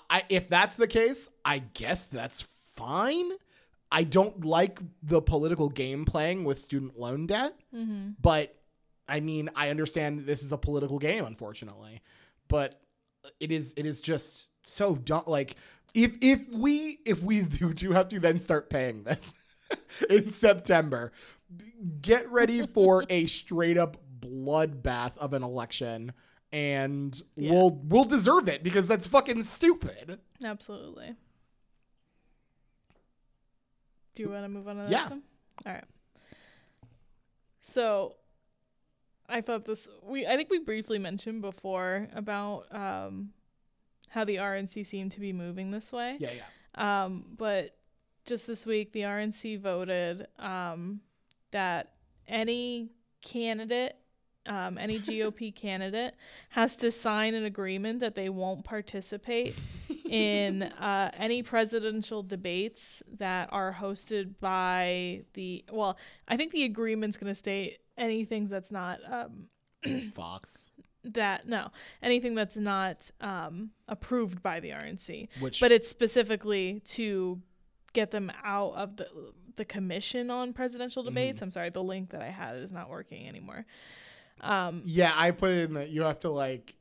I, if that's the case, I guess that's fine. I don't like the political game playing with student loan debt, Mm-hmm. but I mean, I understand this is a political game, unfortunately. But it is it is just so dumb. Like if if we if we [LAUGHS] do, do have to then start paying this [LAUGHS] in September, get ready for [LAUGHS] a straight up bloodbath of an election. And Yeah. we'll we'll deserve it because that's fucking stupid. Absolutely. Do you want to move on to the Yeah. next one? All right. So, I thought this we I think we briefly mentioned before about um how the RNC seemed to be moving this way. Yeah, yeah. Um, but just this week, the RNC voted um, that any candidate, um, any [LAUGHS] GOP candidate, has to sign an agreement that they won't participate in [LAUGHS] uh, any presidential debates that are hosted by the. Well, I think the agreement's going to state anything that's not. Um, Fox, that no anything that's not um, approved by the RNC which but it's specifically to get them out of the the commission on presidential Mm-hmm. debates. I'm sorry, the link that I had is not working anymore. Um, yeah, I put it in that you have to like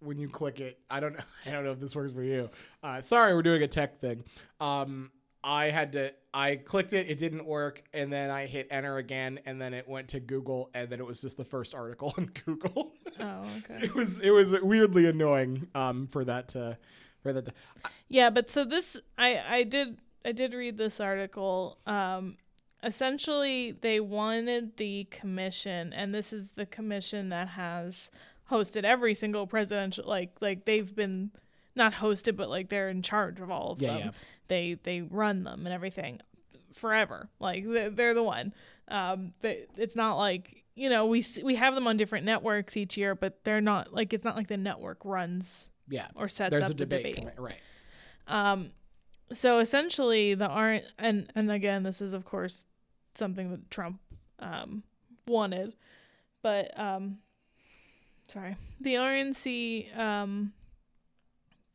when you click it. I don't know. [LAUGHS] I don't know if this works for you. Uh, sorry, we're doing a tech thing. Um, I had to. I clicked it. It didn't work, and then I hit enter again, and then it went to Google, and then it was just the first article [LAUGHS] on Google. oh, okay. it was it was weirdly annoying um, for that to for that. To, Yeah, but so this I I did I did read this article. Um, essentially, they wanted the commission, and this is the commission that has hosted every single presidential like like they've been not hosted, but like they're in charge of all of Yeah, them. yeah. They they run them and everything forever. Like they're, the one. Um, they, it's not like you know we we have them on different networks each year, but they're not like it's not like the network runs yeah, or sets there's up a the debate, debate. right? Um, so essentially, the R and and again, this is of course something that Trump um wanted, but um, sorry, the RNC um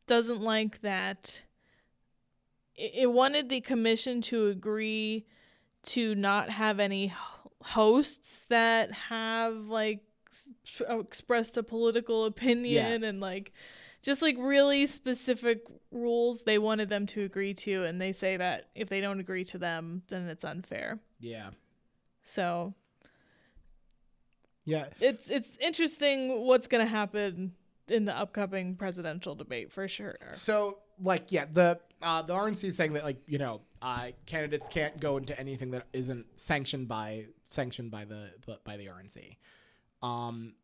doesn't like that. It, it wanted the commission to agree to not have any hosts that have like oh, expressed a political opinion and like just like really specific rules they wanted them to agree to and they say that if they don't agree to them then it's unfair. Yeah, so yeah. it's it's interesting what's going to happen in the upcoming presidential debate for sure. So like yeah, the uh, the RNC is saying that like you know uh, candidates can't go into anything that isn't sanctioned by sanctioned by the by the RNC. Um,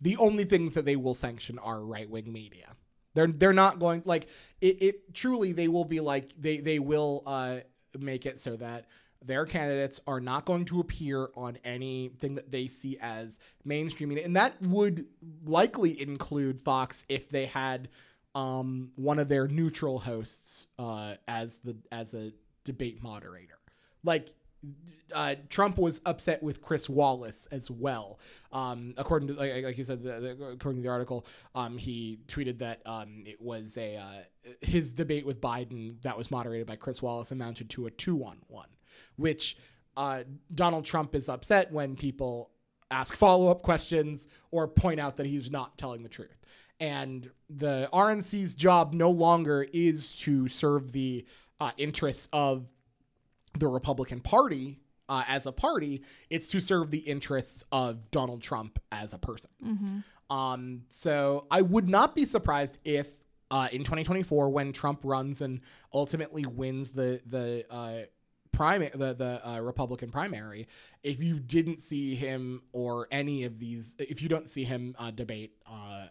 the only things that they will sanction are right wing media. They're they're not going like it, it. Truly, they will be like they they will uh, make it so that their candidates are not going to appear on anything that they see as mainstream media, and that would likely include Fox if they had um, one of their neutral hosts uh, as the as a debate moderator. Like uh, Trump was upset with Chris Wallace as well. Um, according to like, like you said, the, the, according to the article, um, he tweeted that um, it was a uh, his debate with Biden that was moderated by Chris Wallace amounted to a two on one, which uh, Donald Trump is upset when people ask follow up questions or point out that he's not telling the truth. And the RNC's job no longer is to serve the uh, interests of the Republican Party uh, as a party, it's to serve the interests of Donald Trump as a person. Um, so I would not be surprised if uh, in 2024, when Trump runs and ultimately wins the the uh, primary the the uh, Republican primary, if you didn't see him or any of these, if you don't see him uh, debate uh,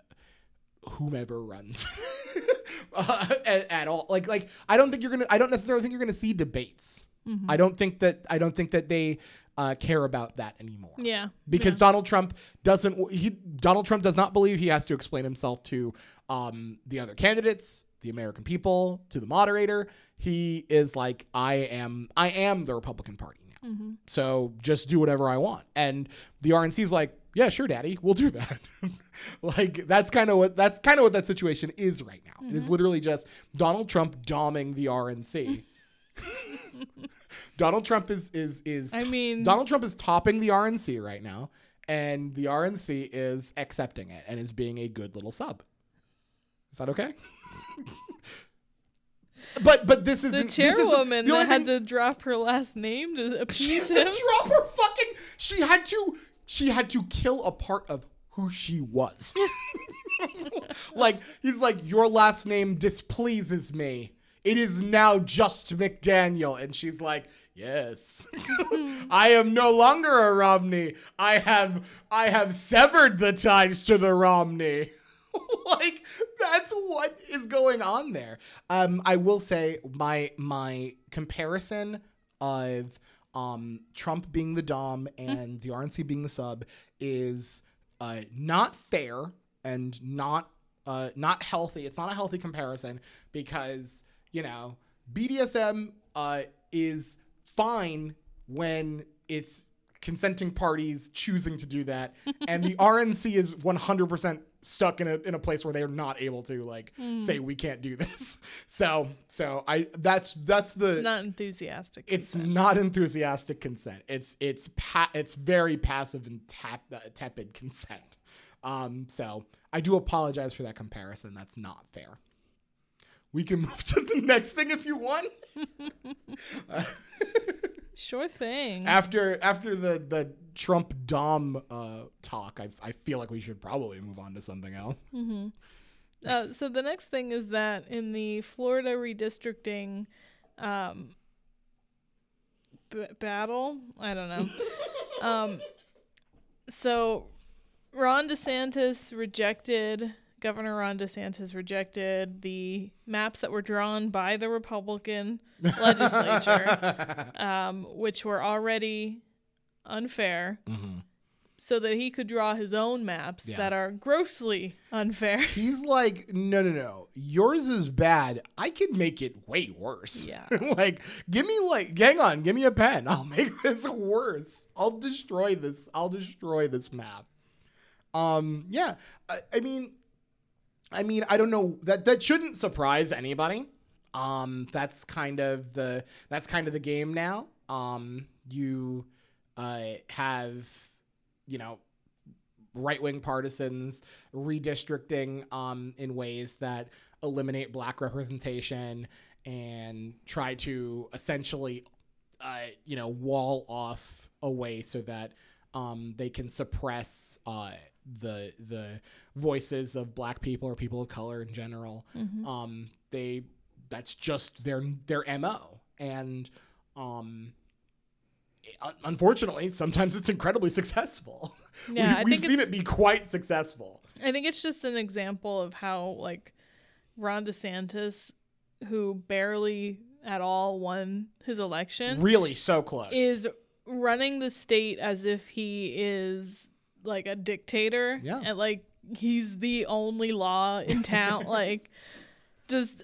whomever runs [LAUGHS] uh, at, at all, like like I don't think you're gonna. I don't necessarily think you're gonna see debates. I don't think that I don't think that they uh, care about that anymore yeah because Donald Trump doesn't he Donald Trump does not believe he has to explain himself to um, the other candidates, the American people, to the moderator. He is like I am I am the Republican Party now. So just do whatever I want. And the RNC is like, yeah, sure, daddy, we'll do that. [LAUGHS] like that's kind of what that's kind of what that situation is right now. It is mm-hmm. literally just Donald Trump doming the RNC. [LAUGHS] Donald Trump is is is I mean- Donald Trump is topping the RNC right now, and the RNC is accepting it and is being a good little sub. Is that okay? [LAUGHS] but but this is the chairwoman that had thing- to drop her last name to appease she appease had to drop her fucking. She had to. She had to kill a part of who she was. [LAUGHS] [LAUGHS] like he's like, your last name displeases me. It is now just McDaniel, and she's like, Yes. [LAUGHS] I am no longer a Romney. I have I have severed the ties to the Romney. like that's what is going on there. Um I will say my my comparison of um Trump being the dom and the RNC being the sub is uh not fair and not uh not healthy. It's not a healthy comparison because, you know, BDSM uh is fine when it's consenting parties choosing to do that and the RNC is 100% stuck in a in a place where they're not able to like say we can't do this. [LAUGHS] So so I that's that's the It's not enthusiastic. it's consent. not enthusiastic consent. It's it's pa- it's very passive and tap uh, tepid consent. Um, so I do apologize for that comparison. That's not fair. We can [LAUGHS] move to the next thing if you want. [LAUGHS] Sure thing. after after the the Trump Dom uh, talk, I I feel like we should probably move on to something else. Uh, so the next thing is that in the Florida redistricting um, b- battle, I don't know. [LAUGHS] um, so Ron DeSantis rejected. Governor Ron DeSantis rejected the maps that were drawn by the Republican legislature, [LAUGHS] um, which were already unfair, so that he could draw his own maps Yeah. that are grossly unfair. [LAUGHS] He's like, no, no, no. Yours is bad. I can make it way worse. Yeah. [LAUGHS] like, give me like, hang on, give me a pen. [LAUGHS] I'll make this worse. I'll destroy this. I'll destroy this map. Um, yeah. I, I mean, I mean, I don't know that that shouldn't surprise anybody. Um, that's kind of the that's kind of the game now. Um, you uh have you know right wing partisans redistricting um, in ways that eliminate black representation and try to essentially, uh, you know, wall off a way so that um, they can suppress uh, the the voices of black people or people of color in general. Um, they that's just their their mo and um, unfortunately, sometimes it's incredibly successful. [LAUGHS] Yeah, we, think seen it be quite successful. I think it's just an example of how like Ron DeSantis, who barely at all won his election, Really, so close. is running the state as if he is like a dictator. Yeah. And like he's the only law in town. [LAUGHS] like just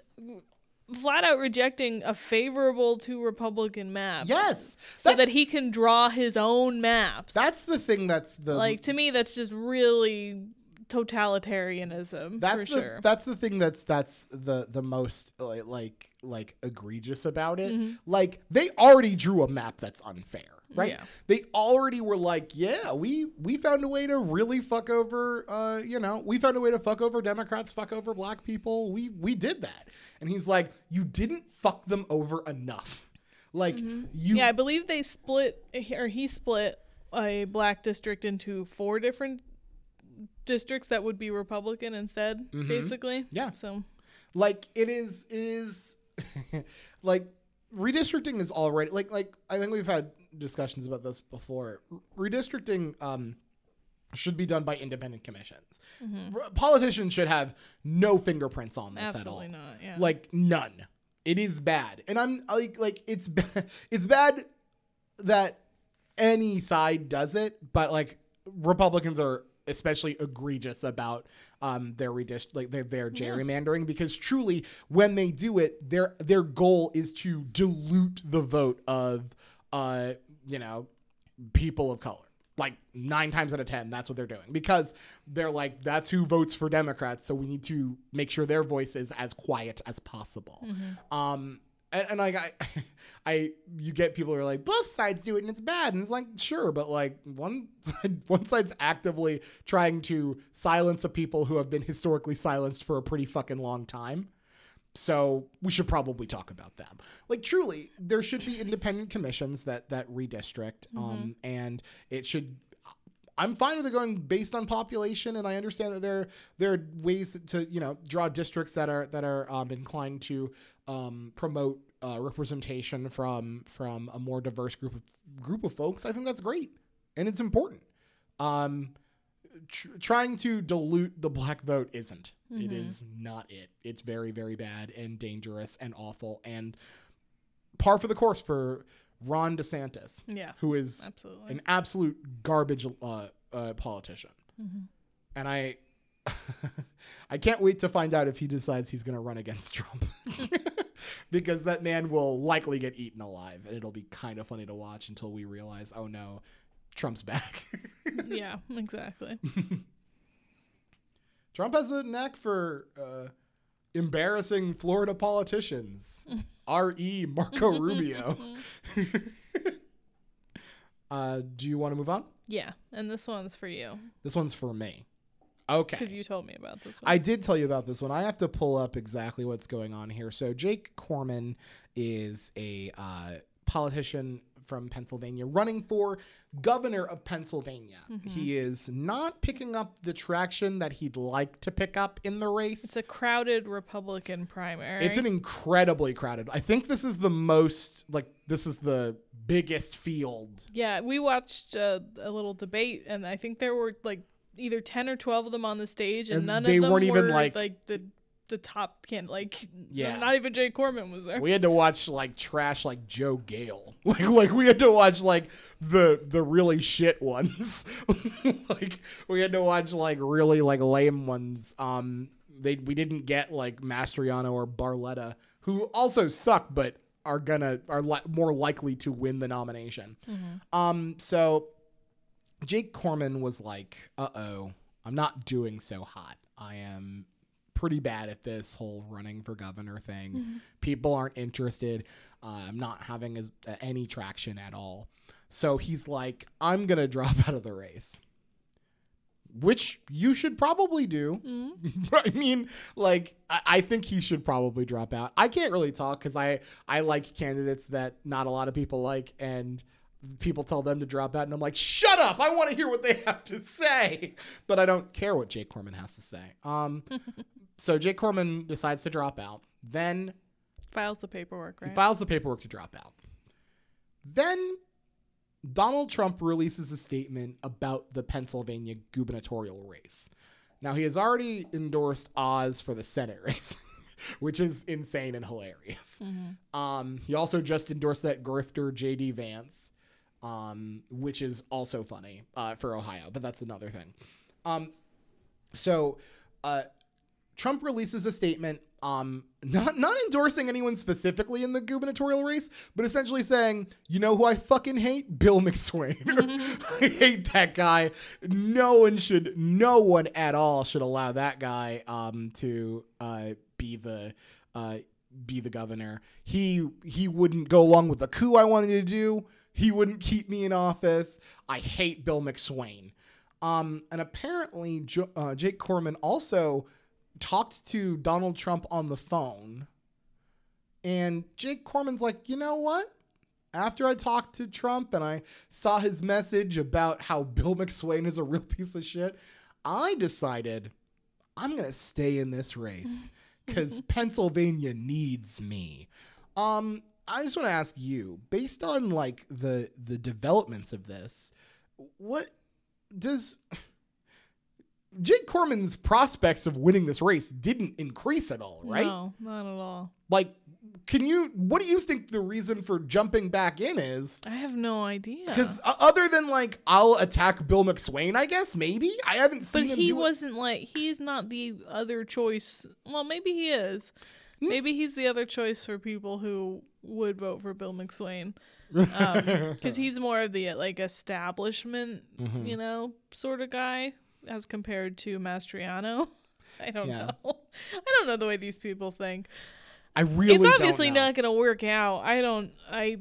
flat out rejecting a favorable to Republican map. yes, So that he can draw his own maps. That's the thing. That's the like to me that's just really totalitarianism that's for the sure. that's the thing that's that's the the most like like, like egregious about it. Mm-hmm. Like they already drew a map that's unfair, right? Yeah. They already were like, yeah, we we found a way to really fuck over uh you know, we found a way to fuck over Democrats, fuck over black people. We we did that. And he's like, you didn't fuck them over enough. Like you Mm-hmm. yeah, I believe they split or he split a black district into four different districts that would be Republican instead, basically. Mm-hmm. Yeah. So like it is it is [LAUGHS] like redistricting is already like like i think we've had discussions about this before redistricting um should be done by independent commissions. R- politicians should have no fingerprints on this at all. not. Yeah. like none. It is bad. And i'm like like it's [LAUGHS] it's bad that any side does it but like republicans are especially egregious about um their redist like their, their gerrymandering because truly when they do it their their goal is to dilute the vote of uh you know people of color. Like nine times out of ten that's what they're doing. Because they're like that's who votes for democrats so we need to make sure their voice is as quiet as possible. Um and, and like I, [LAUGHS] I, you get people who are like both sides do it and it's bad, and it's like sure, but like one [LAUGHS] side, one side's actively trying to silence a people who have been historically silenced for a pretty fucking long time. So we should probably talk about them. Like truly, there should be independent commissions that that redistrict, um, and it should. I'm fine with it going based on population, and I understand that there there are ways to you know draw districts that are that are um, inclined to um, promote uh, representation from from a more diverse group of group of folks, I think that's great and it's important. Um, tr- trying to dilute the black vote isn't. It is not it. It's very very bad and dangerous and awful and par for the course for Ron DeSantis, Yeah. who is Absolutely. an absolute garbage uh, uh, politician. And I, [LAUGHS] I can't wait to find out if he decides he's going to run against Trump, [LAUGHS] because that man will likely get eaten alive, and it'll be kind of funny to watch until we realize, oh no, Trump's back. [LAUGHS] yeah. Exactly. Trump has a knack for uh, embarrassing Florida politicians. [LAUGHS] R.E. Marco Rubio. [LAUGHS] uh, do you want to move on? Yeah. And this one's for you This one's for me. Okay. because you told me about this one. I did tell you about this one. I have to pull up exactly what's going on here. So Jake Corman is a uh, politician from Pennsylvania running for governor of Pennsylvania. Mm-hmm. He is not picking up the traction that he'd like to pick up in the race. it's a crowded Republican primary. It's an incredibly crowded. I think this is the most like this is the biggest field. Yeah, we watched uh, a little debate, and I think there were like either ten or twelve of them on the stage, and, And none of them weren't even, were, like- the the top can like Yeah. not even Jay Corman was there. We had to watch like trash like Joe Gale. [LAUGHS] Like like we had to watch like the the really shit ones. [LAUGHS] like we had to watch like really like lame ones. Um they we didn't get like Mastriano or Barletta who also suck but are gonna are li- more likely to win the nomination. Um so Jake Corman was like, "Uh-oh, I'm not doing so hot. I am pretty bad at this whole running for governor thing. People aren't interested. Uh, I'm not having as, uh, any traction at all. So he's like, I'm going [LAUGHS] to drop out of the race. Which you should probably do. [LAUGHS] I mean, like, I, I think he should probably drop out. I can't really talk because I, I like candidates that not a lot of people like, and people tell them to drop out, and I'm like, shut up! I want to hear what they have to [LAUGHS] say, but I don't care what Jake Corman has to say. Um, so Jake Corman decides to drop out. Then Files the paperwork, he right? files the paperwork to drop out. Then Donald Trump releases a statement about the Pennsylvania gubernatorial race. Now, he has already endorsed Oz for the Senate race, [LAUGHS] which is insane and hilarious. Um, he also just endorsed that grifter J.D. Vance, um, which is also funny uh, for Ohio, but that's another thing. Um, so, uh, Trump releases a statement, um, not not endorsing anyone specifically in the gubernatorial race, but essentially saying, you know who I fucking hate? Bill McSwain. [LAUGHS] I hate that guy. No one should, no one at all should allow that guy um, to uh, be the uh, be the governor. He he wouldn't go along with the coup I wanted to do. He wouldn't keep me in office. I hate Bill McSwain. Um, and apparently, jo- uh, Jake Corman also talked to Donald Trump on the phone. And Jake Corman's like, you know what? After I talked to Trump and I saw his message about how Bill McSwain is a real piece of shit, I decided I'm going to stay in this race [LAUGHS] because Pennsylvania needs me. Um, I just want to ask you, based on like the the developments of this, what does Jake Corman's prospects of winning this race didn't increase at all, right? No, not at all. Like, can you? What do you think the reason for jumping back in is? I have no idea. Because other than like, I'll attack Bill McSwain, I guess maybe I haven't but seen him he wasn't like he's not the other choice. Well, maybe he is. Hmm. Maybe he's the other choice for people who would vote for Bill McSwain. [LAUGHS] Because he's more of the like establishment, Mm-hmm. you know, sort of guy as compared to Mastriano. [LAUGHS] I don't Yeah. know. I don't know the way these people think. I really it's obviously not going to work out. I don't. I.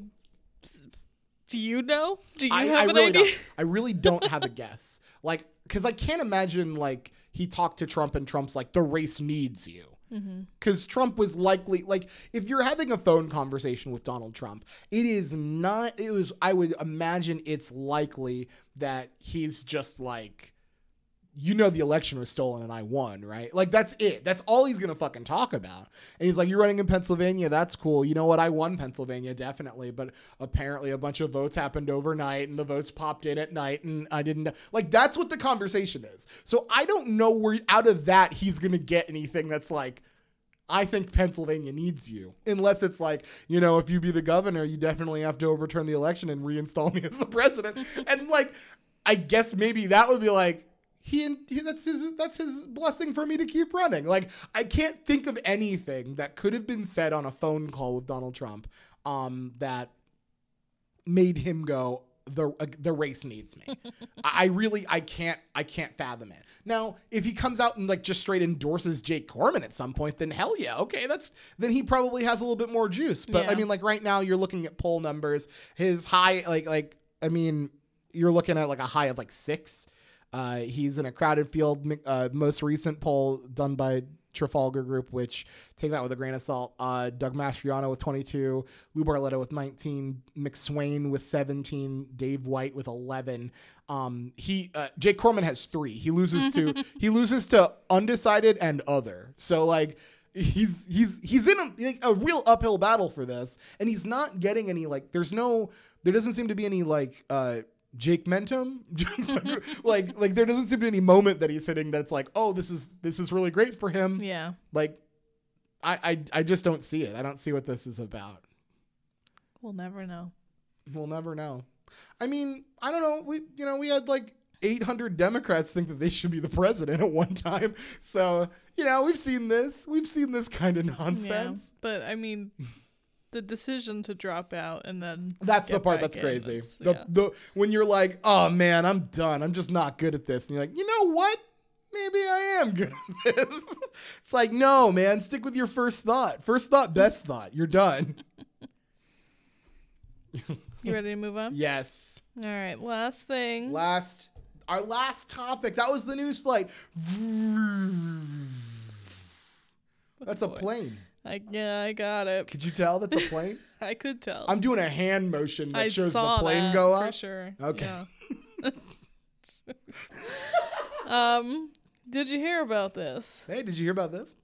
Do you know? Do you I, have I an really idea? don't. I really don't have a guess. [LAUGHS] Like, because I can't imagine like he talked to Trump and Trump's like the race needs you. Mm-hmm. Because Trump was likely like if you're having a phone conversation with Donald Trump, it is not. It was. I would imagine it's likely that he's just like you know the election was stolen and I won, right? Like that's it. That's all he's gonna fucking talk about. And he's like, You're running in Pennsylvania, that's cool. You know what? I won Pennsylvania, definitely. But apparently a bunch of votes happened overnight and the votes popped in at night and I didn't like that's what the conversation is. So I don't know where out of that he's gonna get anything that's like I think Pennsylvania needs you. Unless it's like, you know, if you be the governor, you definitely have to overturn the election and reinstall me as the president. and like, I guess maybe that would be like, he, he that's his that's his blessing for me to keep running. Like I can't think of anything that could have been said on a phone call with Donald Trump um, that made him go the uh, the race needs me. [LAUGHS] I I really I can't I can't fathom it. Now, if he comes out and like just straight endorses Jake Corman at some point, then hell yeah, okay, that's then he probably has a little bit more juice. But I mean, like right now, you're looking at poll numbers. His high, like like I mean, you're looking at like a high of like six. Uh, he's in a crowded field. Uh, most recent poll done by Trafalgar Group, which take that with a grain of salt. Uh, Doug Mastriano with 22, Lou Barletta with 19, McSwain with 17, Dave White with 11. Um, he uh, Jake Corman has three. He loses to [LAUGHS] he loses to undecided and other. So like he's he's he's in a, like, a real uphill battle for this, and he's not getting any like. There's no there doesn't seem to be any like. uh Jake Mentum, [LAUGHS] like like there doesn't seem to be any moment that he's hitting that's like, oh, this is this is really great for him. Yeah. Like, I I I just don't see it. I don't see what this is about. We'll never know. We'll never know. I mean, I don't know. We you know we had like 800 Democrats think that they should be the president at one time. So you know we've seen this. We've seen this kind of nonsense. Yeah. But I mean, the decision to drop out and then That's the part that's in, crazy. that's- the, yeah. the when you're like, oh man, I'm done. I'm just not good at this, and you're like, you know what? Maybe I am good at [LAUGHS] this. it's like, no, man, stick with your first thought. First thought, best thought. You're done. You ready to move on? [LAUGHS] yes. All right. Last thing. Last, our last topic. That was the news flight. That's a plane. I, yeah, I got it. Could you tell that's a plane? [LAUGHS] I could tell. I'm doing a hand motion that I shows the plane that go for up. sure. Okay. Yeah. [LAUGHS] um, did you hear about this? Hey, did you hear about this?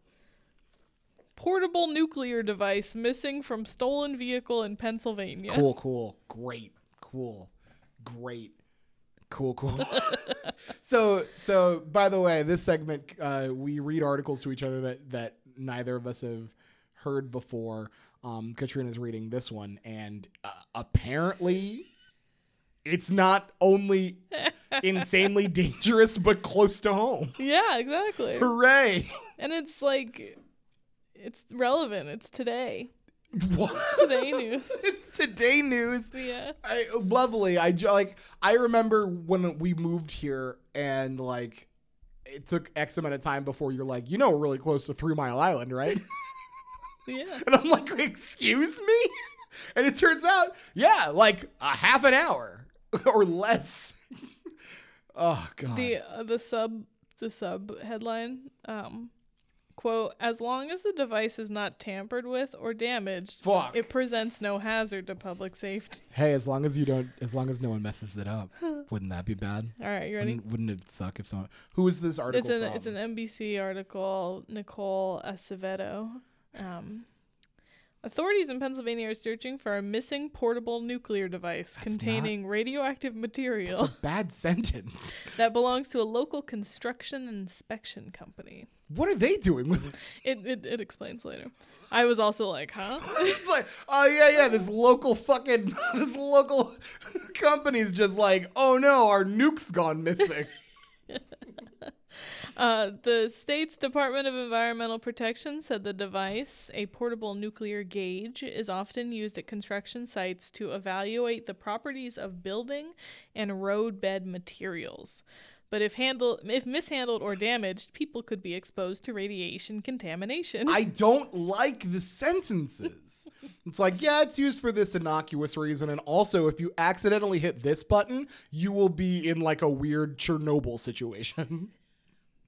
Portable nuclear device missing from stolen vehicle in Pennsylvania. Cool, cool, great, cool, great, cool, cool. [LAUGHS] so, so by the way, this segment uh, we read articles to each other that that neither of us have heard before. Um, Katrina's reading this one, and uh, apparently, it's not only [LAUGHS] insanely dangerous but close to home. Yeah, exactly. Hooray! and it's like, it's relevant. It's today. what? Today [LAUGHS] news. it's today news. Yeah. I, lovely. I like. I remember when we moved here, and like, it took X amount of time before you're like, you know, we're really close to Three Mile Island, right? [LAUGHS] [LAUGHS] Yeah. and I'm like, excuse me. [LAUGHS] And it turns out, yeah, like a half an hour [LAUGHS] or less. oh god. the uh, the sub the sub headline um quote as long as the device is not tampered with or damaged Fuck. it presents no hazard to public safety hey, as long as you don't, as long as no one messes it up, wouldn't that be bad? all right you ready Wouldn't, wouldn't it suck if someone? Who is this article it's an from? it's an NBC article Nicole Acevedo um Authorities in Pennsylvania are searching for a missing portable nuclear device That's containing radioactive It's material a bad [LAUGHS] sentence. [LAUGHS] that belongs to a local construction inspection company. What are they doing with it? It, it it explains later. I was also like, huh? [LAUGHS] it's like, oh yeah, yeah, this local fucking this local company's just like, oh no, our nuke's gone missing. Uh, the state's Department of Environmental Protection said the device, a portable nuclear gauge, is often used at construction sites to evaluate the properties of building and roadbed materials. But if handled, if mishandled or damaged, people could be exposed to radiation contamination. I don't like the sentences. It's like, yeah, it's used for this innocuous reason, and also if you accidentally hit this button, you will be in like a weird Chernobyl situation.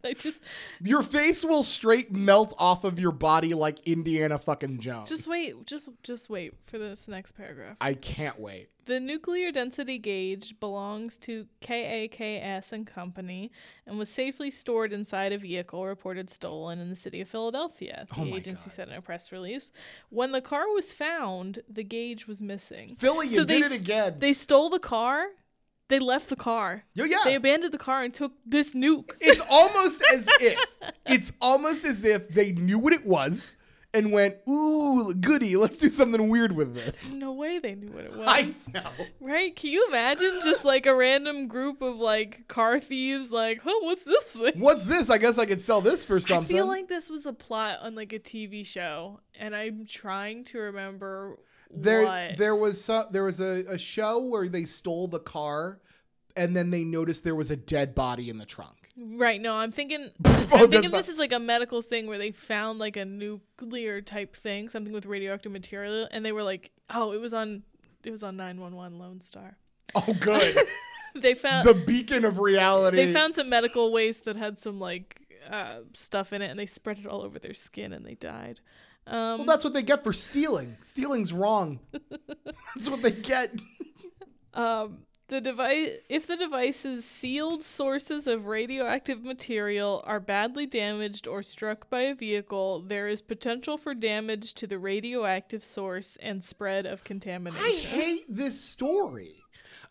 [LAUGHS] I just Your face will straight melt off of your body like Indiana fucking Jones. just wait, just just wait for this next paragraph. I can't wait. The nuclear density gauge belongs to KAKS and Company and was safely stored inside a vehicle reported stolen in the city of Philadelphia. Oh the Oh agency God. said in a press release. When the car was found, the gauge was missing. Philly, you So they did it again. They stole the car. They left the car. Yo, yeah. They abandoned the car and took this nuke. it's [LAUGHS] almost as if it's almost as if they knew what it was and went, "Ooh, goody, let's do something weird with this." no way they knew what it [LAUGHS] was. I know. Right? Can you imagine just like a random group of like car thieves like, huh, what's this thing? What's this? I guess I could sell this for something. I feel like this was a plot on like a TV show, and I'm trying to remember there what. there was some, there was a, a show where they stole the car and then they noticed there was a dead body in the trunk. right? No, I'm thinking. [LAUGHS] I'm thinking this is like a medical thing where they found like a nuclear type thing, something with radioactive material, and they were like, oh, it was on, it was on 911 Lone Star. Oh, good. [LAUGHS] They found the beacon of reality. they found some medical waste that had some like uh, stuff in it, and they spread it all over their skin, and they died. Um, Well, that's what they get for stealing. Stealing's wrong. [LAUGHS] that's what they get. [LAUGHS] Um, the device, if the device's sealed sources of radioactive material are badly damaged or struck by a vehicle, there is potential for damage to the radioactive source and spread of contamination. I hate this story.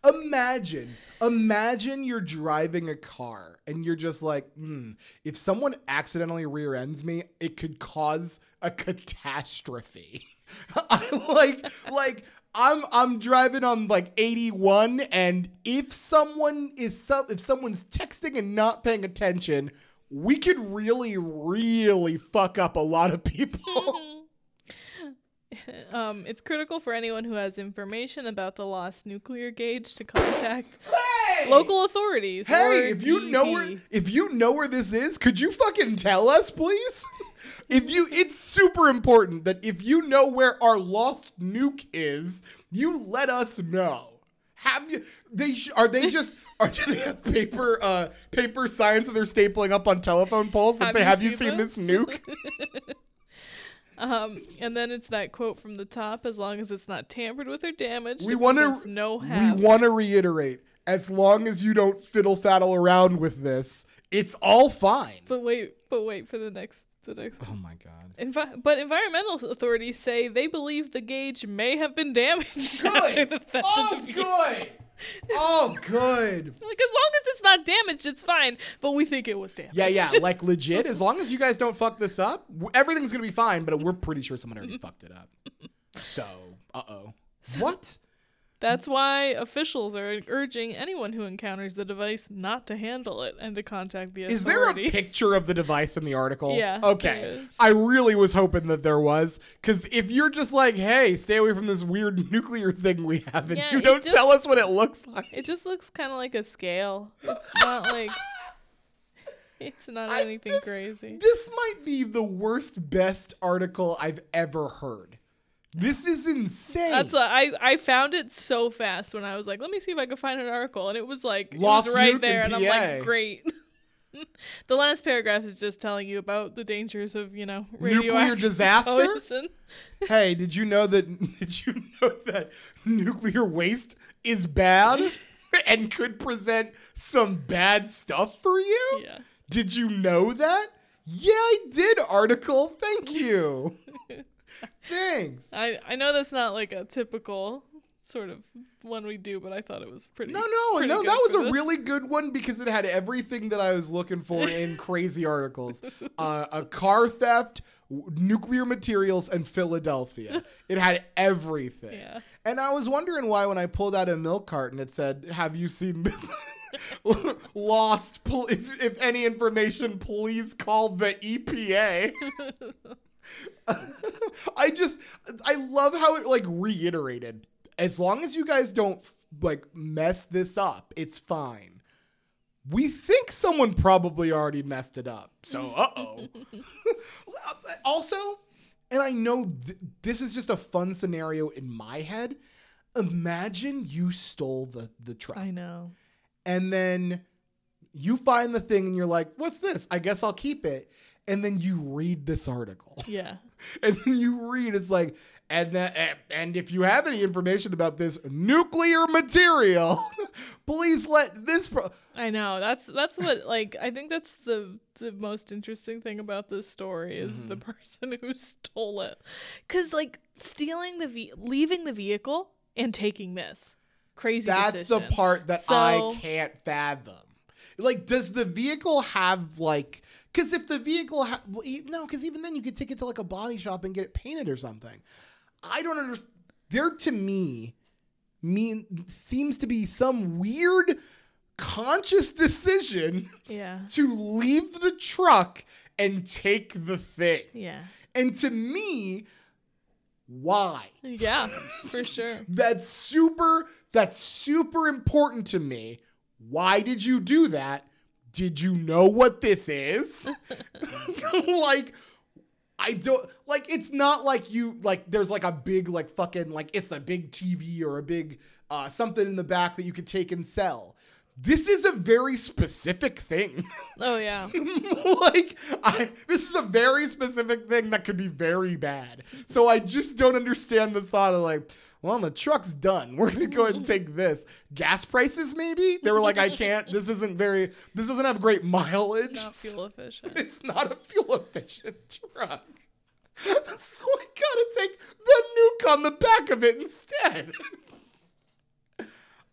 Imagine, imagine you're driving a car and you're just like, hmm, if someone accidentally rear ends me, it could cause a catastrophe. [LAUGHS] I like, like, I'm I'm driving on like 81, and if someone is if someone's texting and not paying attention, we could really, really fuck up a lot of people. [LAUGHS] um, it's critical for anyone who has information about the lost nuclear gauge to contact Hey! local authorities. Hey, if you know where if you know where this is, could you fucking tell us, please? if you it's super important that if you know where our lost nuke is, you let us know. Have you they sh- are they just [LAUGHS] are do they have paper uh paper signs that they're stapling up on telephone poles that Have say you have you seen seen this?" this nuke? [LAUGHS] Um, and then it's that quote from the top: "As long as it's not tampered with or damaged, We wanna- presents no we want to reiterate as long as you don't fiddle faddle around with this, it's all fine. But wait, but wait for the next, the next. Oh my god. Envi- but environmental authorities say they believe the gauge may have been damaged [LAUGHS] after the theft Oh, of the vehicle. good. Oh, good. [LAUGHS] Like as long as it's not damaged, it's fine. But we think it was damaged. Yeah, yeah, [LAUGHS] like legit. As long as you guys don't fuck this up, everything's gonna be fine. But we're pretty sure someone already fucked it up. So, uh oh. What? That's why officials are urging anyone who encounters the device not to handle it and to contact the authorities. Is there a picture of the device in the article? Yeah, Okay. I really was hoping that there was, because if you're just like, "Hey, stay away from this weird [LAUGHS] nuclear thing we have," and Yeah, you don't tell us what it looks like, It just looks kind of like a scale. It's [LAUGHS] not like. It's not I- anything this- crazy. This might be the worst, best article I've ever heard. This is insane. That's why I I found it so fast when I was like, let me see if I can find an article, and it was like Lost it was right nuke there, and I'm PA. like, great. [LAUGHS] the last paragraph is just telling you about the dangers of you know Nuclear disaster? poison. [LAUGHS] hey, did you know that? [LAUGHS] Did you know that nuclear waste is bad and could present some bad stuff for you? Yeah. Did you know that? Yeah, I did. Article. Thank you. Thanks. I I know that's not like a typical sort of one we do, but I thought it was pretty. No, no, pretty no. That was a this. really good one because it had everything that I was looking for in [LAUGHS] crazy articles. Uh, a car theft, nuclear materials, and Philadelphia. It had everything. Yeah. And I was wondering why when I pulled out a milk carton, it said, "Have you seen this?" [LAUGHS] Lost. If, if any information, please call the EPA. [LAUGHS] [LAUGHS] I just, I love how it like reiterated. As long as you guys don't like mess this up, it's fine. We think someone probably already messed it up. So, [LAUGHS] uh oh. [LAUGHS] also, and I know th- this is just a fun scenario in my head. Imagine you stole the the truck I know. and then you find the thing and you're like, what's this? I guess I'll keep it. And then you read this article. [LAUGHS] Yeah. And then you read, it's like, and that, and if you have any information about this nuclear material, [LAUGHS] please let this. Pro- I know. That's that's what like I think that's the the most interesting thing about this story is Mm-hmm. the person [LAUGHS] who stole it. Cuz like stealing the ve- leaving the vehicle and taking this. Crazy That's the part that So- I can't fathom. Like, does the vehicle have like? Because if the vehicle, ha- well, e- no, because even then you could take it to like a body shop and get it painted or something. I don't understand. There to me, mean seems to be some weird conscious decision Yeah. [LAUGHS] to leave the truck and take the thing. Yeah. And to me, why? Yeah, for sure. [LAUGHS] That's super that's super important to me. Why did you do that? Did you know what this is? [LAUGHS] like I don't like it's not like you like there's like a big like fucking like it's a big TV or a big uh something in the back that you could take and sell. This is a very specific thing. [LAUGHS] Oh yeah. [LAUGHS] like I this is a very specific thing that could be very bad. So I just don't understand the thought of like, well, the truck's done. [LAUGHS] We're gonna go ahead and take [LAUGHS] this. Gas prices, maybe? They were like, I can't. This isn't very. This doesn't have great mileage. Not [LAUGHS] fuel efficient. It's not a fuel efficient truck. So I gotta take the nuke on the back of it instead.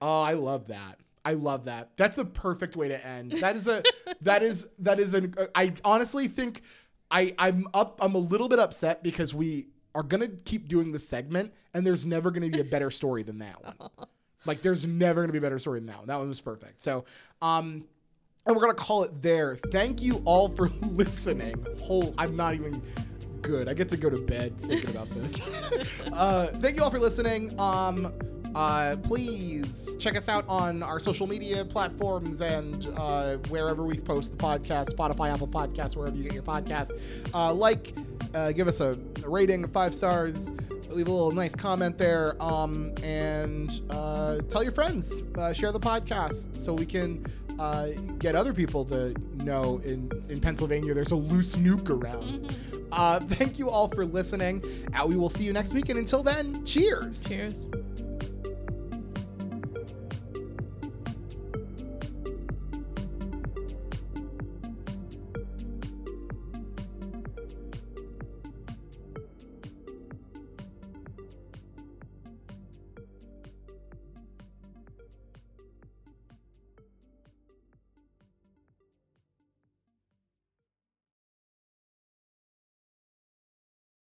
oh, I love that. I love that. That's a perfect way to end. That is a that is that is an I honestly think I I'm up I'm a little bit upset because we are to keep doing the segment and there's never to be a better story than that one. [LAUGHS] Like there's never to be a better story than that one. That one was perfect. So, um and we're to call it there. Thank you all for [LAUGHS] listening. Whole I'm not even good. I get to go to bed thinking about this. [LAUGHS] uh, thank you all for listening. Um, uh, please check us out on our social media platforms and uh, wherever we post the podcast Spotify, Apple Podcasts, wherever you get your podcasts. Uh, like, uh, give us a, a rating, five stars. Leave a little nice comment there, um, and uh, tell your friends. Uh, share the podcast so we can uh, get other people to know in in Pennsylvania there's a loose nuke around. Uh, thank you all for listening. Uh, we will see you next week, and until then, cheers. Cheers.